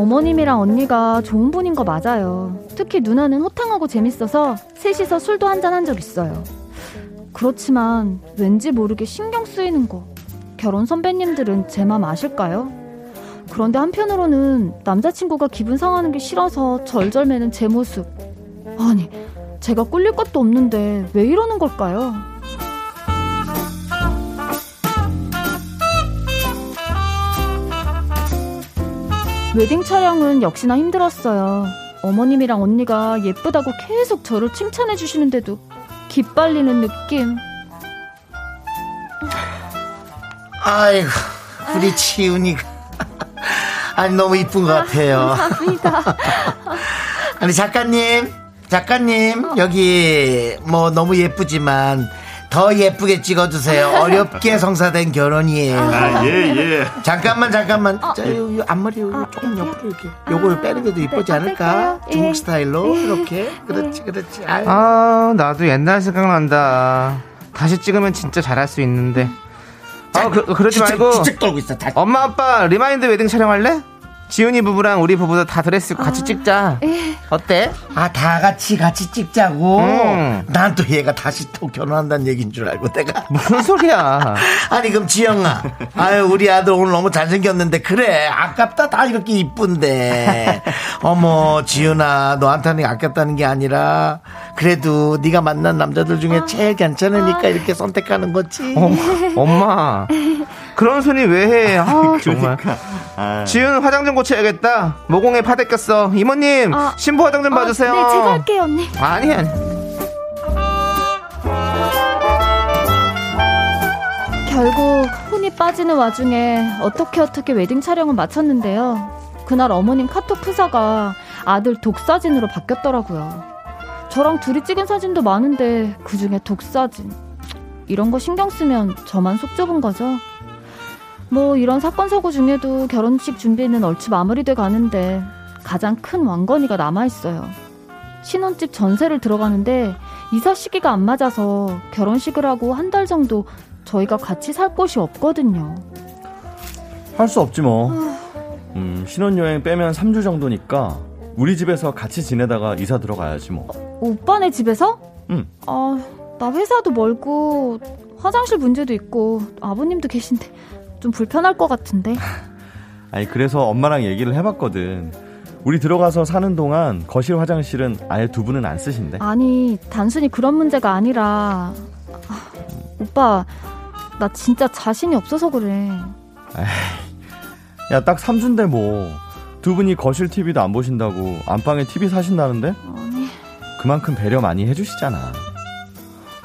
어머님이랑 언니가 좋은 분인 거 맞아요. 특히 누나는 호탕하고 재밌어서 셋이서 술도 한잔 한 적 있어요. 그렇지만 왠지 모르게 신경 쓰이는 거. 결혼 선배님들은 제 맘 아실까요? 그런데 한편으로는 남자친구가 기분 상하는 게 싫어서 절절매는 제 모습. 아니, 제가 꿀릴 것도 없는데 왜 이러는 걸까요? 웨딩 촬영은 역시나 힘들었어요. 어머님이랑 언니가 예쁘다고 계속 저를 칭찬해 주시는데도 기빨리는 느낌. 아이고, 우리 치훈이가. 아니, 너무 이쁜 것 같아요. 감사합니다. 아니, 작가님, 작가님, 여기, 뭐, 너무 예쁘지만, 더 예쁘게 찍어주세요. 어렵게 성사된 결혼이에요. 아, 예, 예. 잠깐만, 잠깐만. 자, 요, 요 앞머리 요, 조금 옆으로 이렇게. 요걸 빼는 게더 이쁘지 네, 않을까? 중국 예. 스타일로, 예. 이렇게. 그렇지, 그렇지. 아유. 아, 나도 옛날 생각난다. 다시 찍으면 진짜 잘할 수 있는데. 아, 그, 그러지 기특, 말고. 기특 떨고 있어. 다. 엄마, 아빠, remind wedding 촬영할래? 지훈이 부부랑 우리 부부도 다 드레스 입고 같이 찍자. 어때? 아, 다 같이 같이 찍자고. 음. 난 또 얘가 다시 또 결혼한다는 얘기인 줄 알고 내가. 무슨 소리야. 아니 그럼 지영아, 아유 우리 아들 오늘 너무 잘생겼는데 그래 아깝다 다 이렇게 이쁜데. 어머 지윤아 너한테는 아깝다는 게 아니라 그래도 네가 만난 남자들 중에 제일 괜찮으니까 이렇게 선택하는 거지. 어, 엄마. 그런 소리 왜 해? 아, 정말. 아, 지훈 화장 좀 고쳐야겠다. 모공에 파대 꼈어. 이모님, 아, 신부 화장 좀 봐주세요. 아, 네, 제가 할게요, 언니. 아니, 아니. 결국 혼이 빠지는 와중에 어떻게 어떻게 웨딩 촬영을 마쳤는데요. 그날 어머님 카톡 프사가 아들 독사진으로 바뀌었더라고요. 저랑 둘이 찍은 사진도 많은데 그 중에 독사진. 이런 거 신경 쓰면 저만 속 좁은 거죠. 뭐 이런 사건 사고 중에도 결혼식 준비는 얼추 마무리돼 가는데 가장 큰 왕건이가 남아 있어요. 신혼집 전세를 들어가는데 이사 시기가 안 맞아서 결혼식을 하고 한 달 정도 저희가 같이 살 곳이 없거든요. 할 수 없지 뭐. 음, 신혼여행 빼면 3주 정도니까 우리 집에서 같이 지내다가 이사 들어가야지 뭐. 오빠네 집에서? 응. 아, 나 회사도 멀고 화장실 문제도 있고 아버님도 계신데 좀 불편할 것 같은데. 아니 그래서 엄마랑 얘기를 해봤거든. 우리 들어가서 사는 동안 거실 화장실은 아예 두 분은 안 쓰신대. 아니, 단순히 그런 문제가 아니라 아, 오빠 나 진짜 자신이 없어서 그래. 야 딱 3주인데 뭐. 두 분이 거실 TV도 안 보신다고 안방에 TV 사신다는데? 아니, 그만큼 배려 많이 해주시잖아.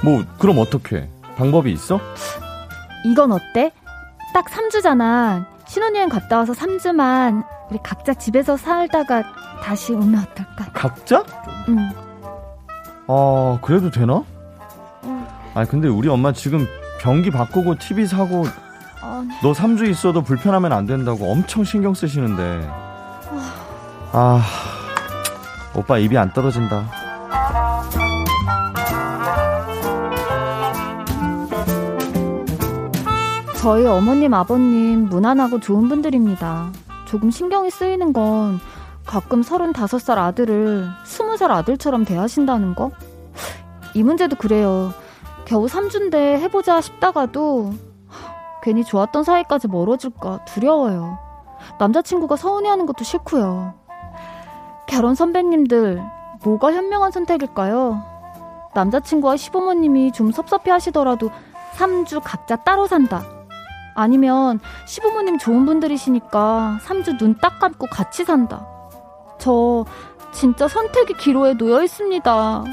뭐 그럼 어떻게? 방법이 있어? 이건 어때? 딱 3주잖아. 신혼여행 갔다 와서 3주만 우리 각자 집에서 살다가 다시 오면 어떨까? 각자? 응. 아 그래도 되나? 아니 근데 우리 엄마 지금 변기 바꾸고 TV 사고 너 3주 있어도 불편하면 안 된다고 엄청 신경 쓰시는데 아 오빠 입이 안 떨어진다 저희 어머님, 아버님 무난하고 좋은 분들입니다. 조금 신경이 쓰이는 건 가끔 35살 아들을 20살 아들처럼 대하신다는 거? 이 문제도 그래요. 겨우 3주인데 해보자 싶다가도 괜히 좋았던 사이까지 멀어질까 두려워요. 남자친구가 서운해하는 것도 싫고요. 결혼 선배님들 뭐가 현명한 선택일까요? 남자친구와 시부모님이 좀 섭섭해 하시더라도 3주 각자 따로 산다. 아니면 시부모님 좋은 분들이시니까 3주 눈 딱 감고 같이 산다. 저 진짜 선택의 기로에 놓여 있습니다.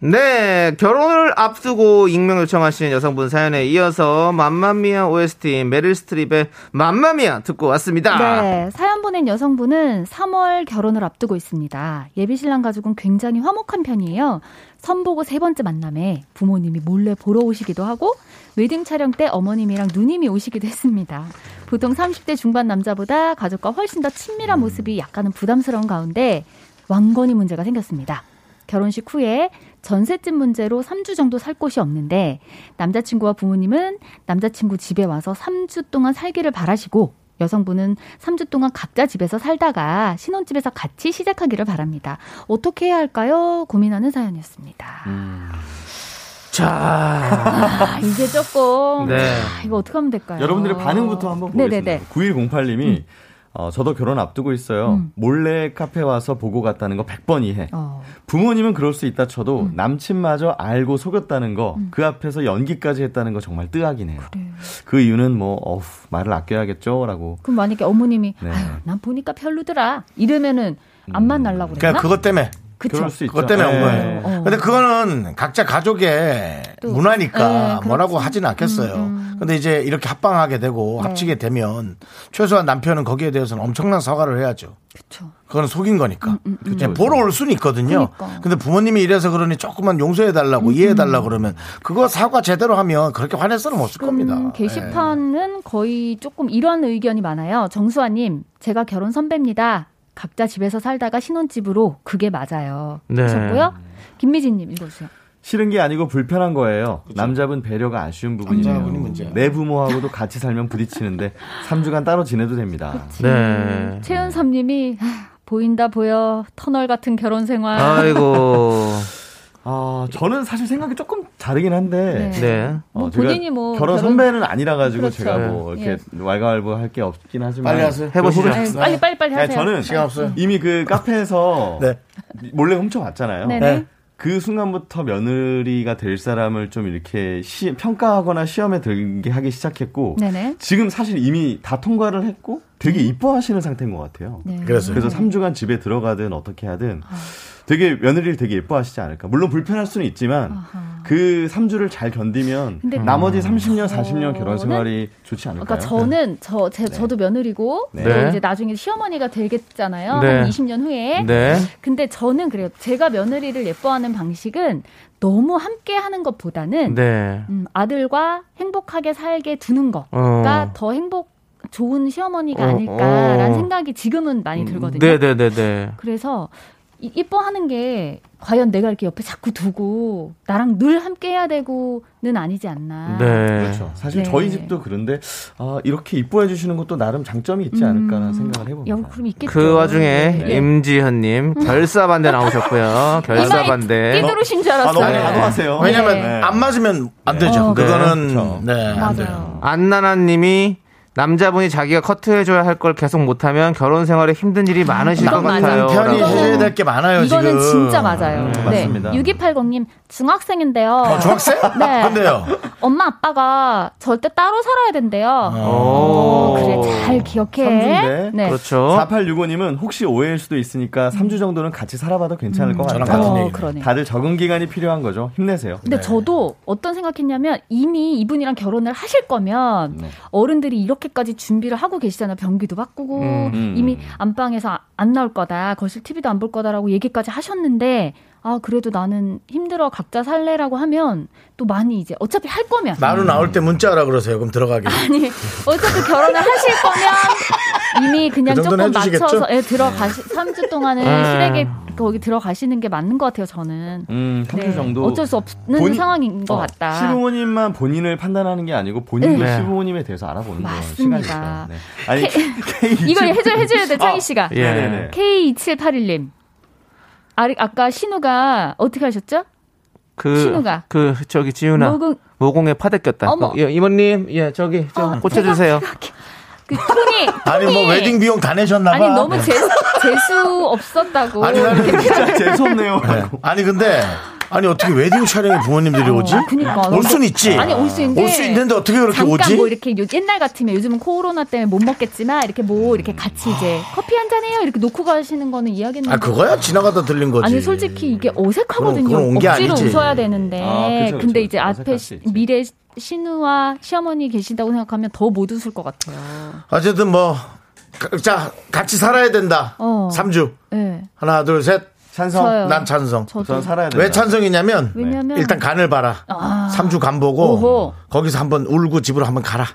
네, 결혼을 앞두고 익명 요청하신 여성분 사연에 이어서 맘마미아 OST 메릴 스트립의 맘마미아 듣고 왔습니다. 네, 사연 보낸 여성분은 3월 결혼을 앞두고 있습니다. 예비신랑 가족은 굉장히 화목한 편이에요. 선보고 세 번째 만남에 부모님이 몰래 보러 오시기도 하고 웨딩 촬영 때 어머님이랑 누님이 오시기도 했습니다. 보통 30대 중반 남자보다 가족과 훨씬 더 친밀한 모습이 약간은 부담스러운 가운데 왕건이 문제가 생겼습니다. 결혼식 후에 전셋집 문제로 3주 정도 살 곳이 없는데 남자친구와 부모님은 남자친구 집에 와서 3주 동안 살기를 바라시고 여성분은 3주 동안 각자 집에서 살다가 신혼집에서 같이 시작하기를 바랍니다. 어떻게 해야 할까요? 고민하는 사연이었습니다. 자, 아, 이게 조금 네. 아, 이거 어떻게 하면 될까요? 여러분들의 반응부터 한번 보겠습니다. 네네네. 9108님이 어, 저도 결혼 앞두고 있어요. 음. 몰래 카페 와서 보고 갔다는 거 100번 이해. 어, 부모님은 그럴 수 있다 쳐도 음. 남친마저 알고 속였다는 거, 그 앞에서 연기까지 했다는 거 정말 뜨악이네요. 그래. 그 이유는 뭐, 어후, 말을 아껴야겠죠? 라고. 그럼 만약에 어머님이 네. 아유, 난 보니까 별로더라 이러면은 안 만날라고 그랬나? 그러니까 그것 때문에 그쵸? 그럴 수 있죠. 그것 때문에 온 네. 거예요. 어. 근데 그거는 각자 가족의 또, 문화니까 네. 뭐라고 하진 않겠어요. 음, 음. 근데 이제 이렇게 합방하게 되고 네. 합치게 되면 최소한 남편은 거기에 대해서는 엄청난 사과를 해야죠. 그쵸. 그거는 속인 거니까. 음, 그냥 보러 올 수는 있거든요. 그러니까. 근데 부모님이 이래서 그러니 조금만 용서해 음, 달라고 이해해 달라고 그러면 그거 사과 제대로 하면 그렇게 못쓸 겁니다. 음, 게시판은 거의 조금 이런 의견이 많아요. 정수아님, 제가 결혼 선배입니다. 각자 집에서 살다가 신혼집으로 그게 맞아요. 네. 하셨고요. 김미진님 읽어주세요. 싫은 게 아니고 불편한 거예요. 남자분 배려가 아쉬운. 문제야. 내 부모하고도 같이 살면 부딪히는데 3주간 따로 지내도 됩니다. 네. 최은섭님이 하, 보인다 보여 터널 같은 결혼 생활. 아이고. 아, 저는 사실 생각이 조금 다르긴 한데. 네. 네. 어, 뭐 본인이 뭐 결혼, 결혼- 선배는 아니라 가지고 그렇죠. 제가 뭐 네. 이렇게 왈가왈부 할 게 없긴 하지만 빨리 하세요. 해보시죠. 아유, 빨리 빨리 빨리 네, 하세요. 저는 시간 없어요. 이미 그 카페에서 네. 몰래 훔쳐왔잖아요. 네네. 네. 그 순간부터 며느리가 될 사람을 좀 이렇게 시- 평가하거나 시험에 들게 하기 시작했고 네네. 지금 사실 이미 다 통과를 했고 되게 이뻐하시는 상태인 것 같아요. 네. 그래서요? 그래서 3주간 집에 들어가든 어떻게 하든 아. 되게 며느리를 되게 예뻐하시지 않을까. 물론 불편할 수는 있지만 아하. 그 3주를 잘 견디면 근데 나머지 30년, 40년 결혼 생활이 좋지 않을까요? 그러니까 저는 저 제, 저도 며느리고 네. 또 네. 이제 나중에 시어머니가 되겠잖아요. 네. 한 20년 후에. 네. 근데 저는 그래요. 제가 며느리를 예뻐하는 방식은 너무 함께 하는 것보다는 네. 음, 아들과 행복하게 살게 두는 거가 어. 더 행복 좋은 시어머니가 어, 아닐까라는 어. 생각이 지금은 많이 들거든요. 네네네네. 그래서 이- 이뻐하는 게 과연 내가 이렇게 옆에 자꾸 두고 나랑 늘 함께 해야 되고는 아니지 않나. 네. 그렇죠. 사실 네. 저희 집도 그런데 아, 이렇게 이뻐해 주시는 것도 나름 장점이 있지 않을까라는 생각을 해봅니다. 야, 그럼 있겠죠. 그 와중에 네. 임지현님 결사반대 나오셨고요. 결사반대. 끼들으신 줄 아, 알았어요. 너무 단호하세요. 왜냐면 네. 안 맞으면 안 되죠. 어, 그거는 그렇죠. 네, 안 돼요. 맞아요. 안나나님이 남자분이 자기가 커트해줘야 할 걸 계속 못하면 결혼 생활에 힘든 일이 많으실 것. 같아요. 남편이. 해줘야 될 게 많아요 이거는 지금. 진짜 맞아요. 음, 네. 맞습니다. 6280님 중학생인데요. 어, 중학생? 네. 근데요. 엄마 아빠가 절대 따로 살아야 된대요. 오. 어, 그래 잘 기억해. 삼주인데? 네. 그렇죠. 4865님은 혹시 오해일 수도 있으니까 3주 정도는 같이 살아봐도 괜찮을 것 저랑 같아요. 같은 어. 그러네. 다들 적응 기간이 필요한 거죠. 힘내세요. 근데 저도 어떤 생각했냐면 이미 이분이랑 결혼을 하실 거면 네. 어른들이 이렇게 까지 준비를 하고 계시잖아요. 변기도 바꾸고 음, 음. 이미 안방에서 아- 안 나올 거다. 거실 TV도 안 볼 거다라고 얘기까지 하셨는데 아 그래도 나는 힘들어 각자 살래라고 하면 또 많이 이제 어차피 할 거면 마루 나올 때 문자하라 그러세요. 그럼 들어가게. 아니 어차피 결혼을 하실 거면 이미 그냥 그 조금 해주시겠죠? 맞춰서 예, 들어가시 3주 동안은 아. 실에게 거기 들어가시는 게 맞는 것 같아요 저는 음, 3주 네, 정도. 어쩔 수 없는 본인- 상황인 것 어, 같다 시부모님만 본인을 판단하는 게 아니고 본인도 네. 시부모님에 대해서 알아보는 거 맞습니다. 시간이죠. 네. 아니 K 이거 해줘, 해줘야 돼 창희 씨가 예. 네네네. K2781님 아, 아까 시누가 어떻게 하셨죠? 그, 시누가. 그, 저기, 지윤아. 모공- 모공에 파데 꼈다. 어머. 어, 예, 이모님, 예, 저기, 좀 어, 고쳐주세요. 그 톤이 아니 뭐 톤이- 웨딩 비용 다 내셨나 봐. 아니 너무 재수, 재수 없었다고 아니, 나는 진짜 재수 없네요. 네. 아니 근데 아니 어떻게 웨딩 촬영에 부모님들이 오지? 어, 그니까. 올 수는 있지. 아니 올 수 있는데 올 수 있는데 어떻게 그렇게 잠깐 오지? 뭐 이렇게 요- 옛날 같으면 요즘은 코로나 때문에 못 먹겠지만 이렇게 뭐 이렇게 같이 이제 커피 한 잔 해요 이렇게 놓고 가시는 거는 이해하겠는데 아 그거야 지나가다 들린 거지. 아니 솔직히 이게 어색하거든요. 그럼- 그럼 온게 억지로 아니지. 웃어야 되는데 아, 그쵸, 그쵸. 근데 이제 앞에. 미래 신우와 시어머니 계신다고 생각하면 더 못 웃을 것 같아요. 어쨌든 뭐. 가- 자, 같이 살아야 된다. 어. 삼 3주. 네, 하나, 둘, 셋. 찬성. 저요. 난 찬성. 저도 전 살아야. 왜 찬성이냐면 왜냐면 일단 간을 봐라. 아. 삼 3주 간 보고 오호. 거기서 한번 울고 집으로 한번 가라.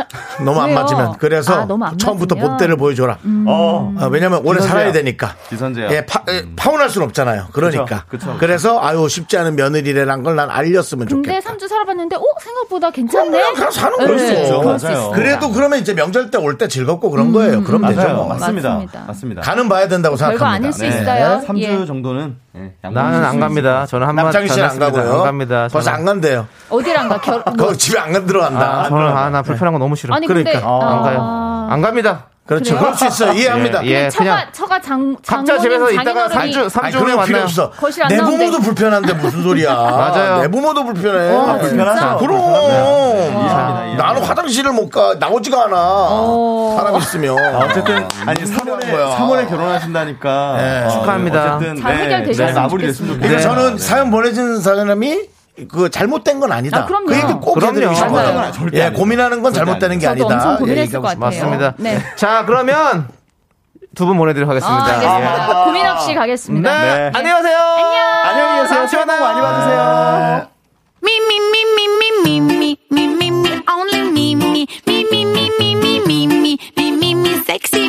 어, 너무 안 왜요? 맞으면. 그래서 아, 너무 안 처음부터 맞으면? 음. 본때를 보여줘라. 어. 어, 왜냐면 오래 기선제압. 살아야 되니까. 기선제압. 예, 파, 에, 파혼할 수는 없잖아요. 그러니까. 그쵸, 그쵸. 래서 아유 쉽지 않은 며느리라는 걸 난 알렸으면 근데 좋겠다. 3주 살아봤는데 어 생각보다 괜찮네. 그럼 그냥 사는 네, 거지. 있죠. 그럴 수 맞아요. 있습니다. 그래도 그러면 이제 명절 때 올 때 즐겁고 그런 거예요. 그럼 되죠. 맞아요. 뭐. 맞습니다. 맞습니다. 맞습니다. 간은 봐야 된다고 별거 생각합니다. 아닐 수 네. 있어요. 3주 예. 정도는 예, 나는 주실 안수 갑니다. 저는 한번 남창희 씨는 안 가고요. 안 갑니다. 벌써 저는- 안 간대요. 어디랑 가? 결... 뭐. 거기 집에 안 들어간다. 아, 저는 아, 나 불편한 거 너무 싫어. 아니 근데 그러니까. 어, 안 가요. 안 갑니다. 그렇죠. 그래요? 그럴 수 있어요. 이해합니다. 예, 예. 처가 그냥 처가 장 각자 집에서 있다가 장인어른이 3주, 3주 아니, 후에 그럴 필요 만나요. 없어. 거실 안 내. 부모도 불편한데 무슨 소리야. 맞아요. 내 부모도 불편해. 어, 아, 불편하죠. 그럼. 이해합니다. 나는 화장실을 못 가. 나오지가 않아. 어. 사람 있으면. 아, 어쨌든 아니 무슨 소리 3월에 하는 거야. 3월에 결혼하신다니까 네. 어, 축하합니다. 어쨌든 잘 해결되셨으면 네, 마무리 됐으면 좋겠습니다. 좋겠어요. 저는 사연 보내준 사람이 그 잘못된 건 아니다. 아, 그럼요. 그 얘기 꼭 그럼요. 해드리고 싶어요. 맞아요. 절대 예, 아니에요. 고민하는 건 잘못되는 게 아니다. 엄청 고민했을 얘기하고 것 싶어요. 같아요. 맞습니다. 네. 자, 그러면 두 분 보내드리도록 아, 하겠습니다. 알겠습니다. 고민 없이 가겠습니다. 네. 네. 안녕히 가세요. 안녕히 계세요. 복 많이 받으세요. Me, only me, me, me, me, me, me, me, me, me, me, me, me, sexy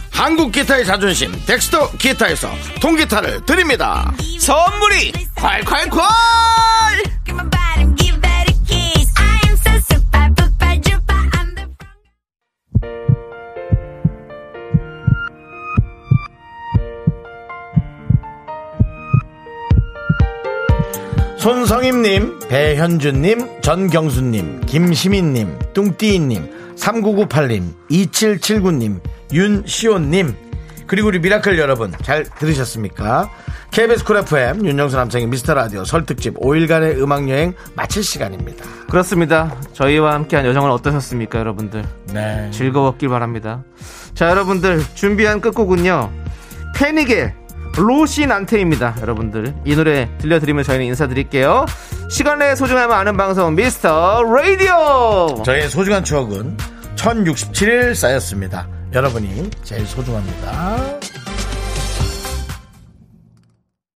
한국 기타의 자존심 덱스터 기타에서 통기타를 드립니다. 선물이 콸콸콸 손성임님, 배현준님, 전경수님, 김시민님, 뚱띠이님, 3998님, 2779님, 윤시온님, 그리고 우리 미라클 여러분 잘 들으셨습니까? KBS Cool FM 윤정수 남창희의 미스터 라디오 설특집 5일간의 음악여행 마칠 시간입니다. 그렇습니다 저희와 함께한 여정은 어떠셨습니까 여러분들 네. 즐거웠길 바랍니다 자 여러분들 준비한 끝곡은요 패닉의 로시난테입니다 여러분들 이 노래 들려드리면 저희는 인사드릴게요 시간의 소중함을 아는 방송 미스터 라디오 저의 소중한 추억은 1067일 쌓였습니다. 여러분이 제일 소중합니다.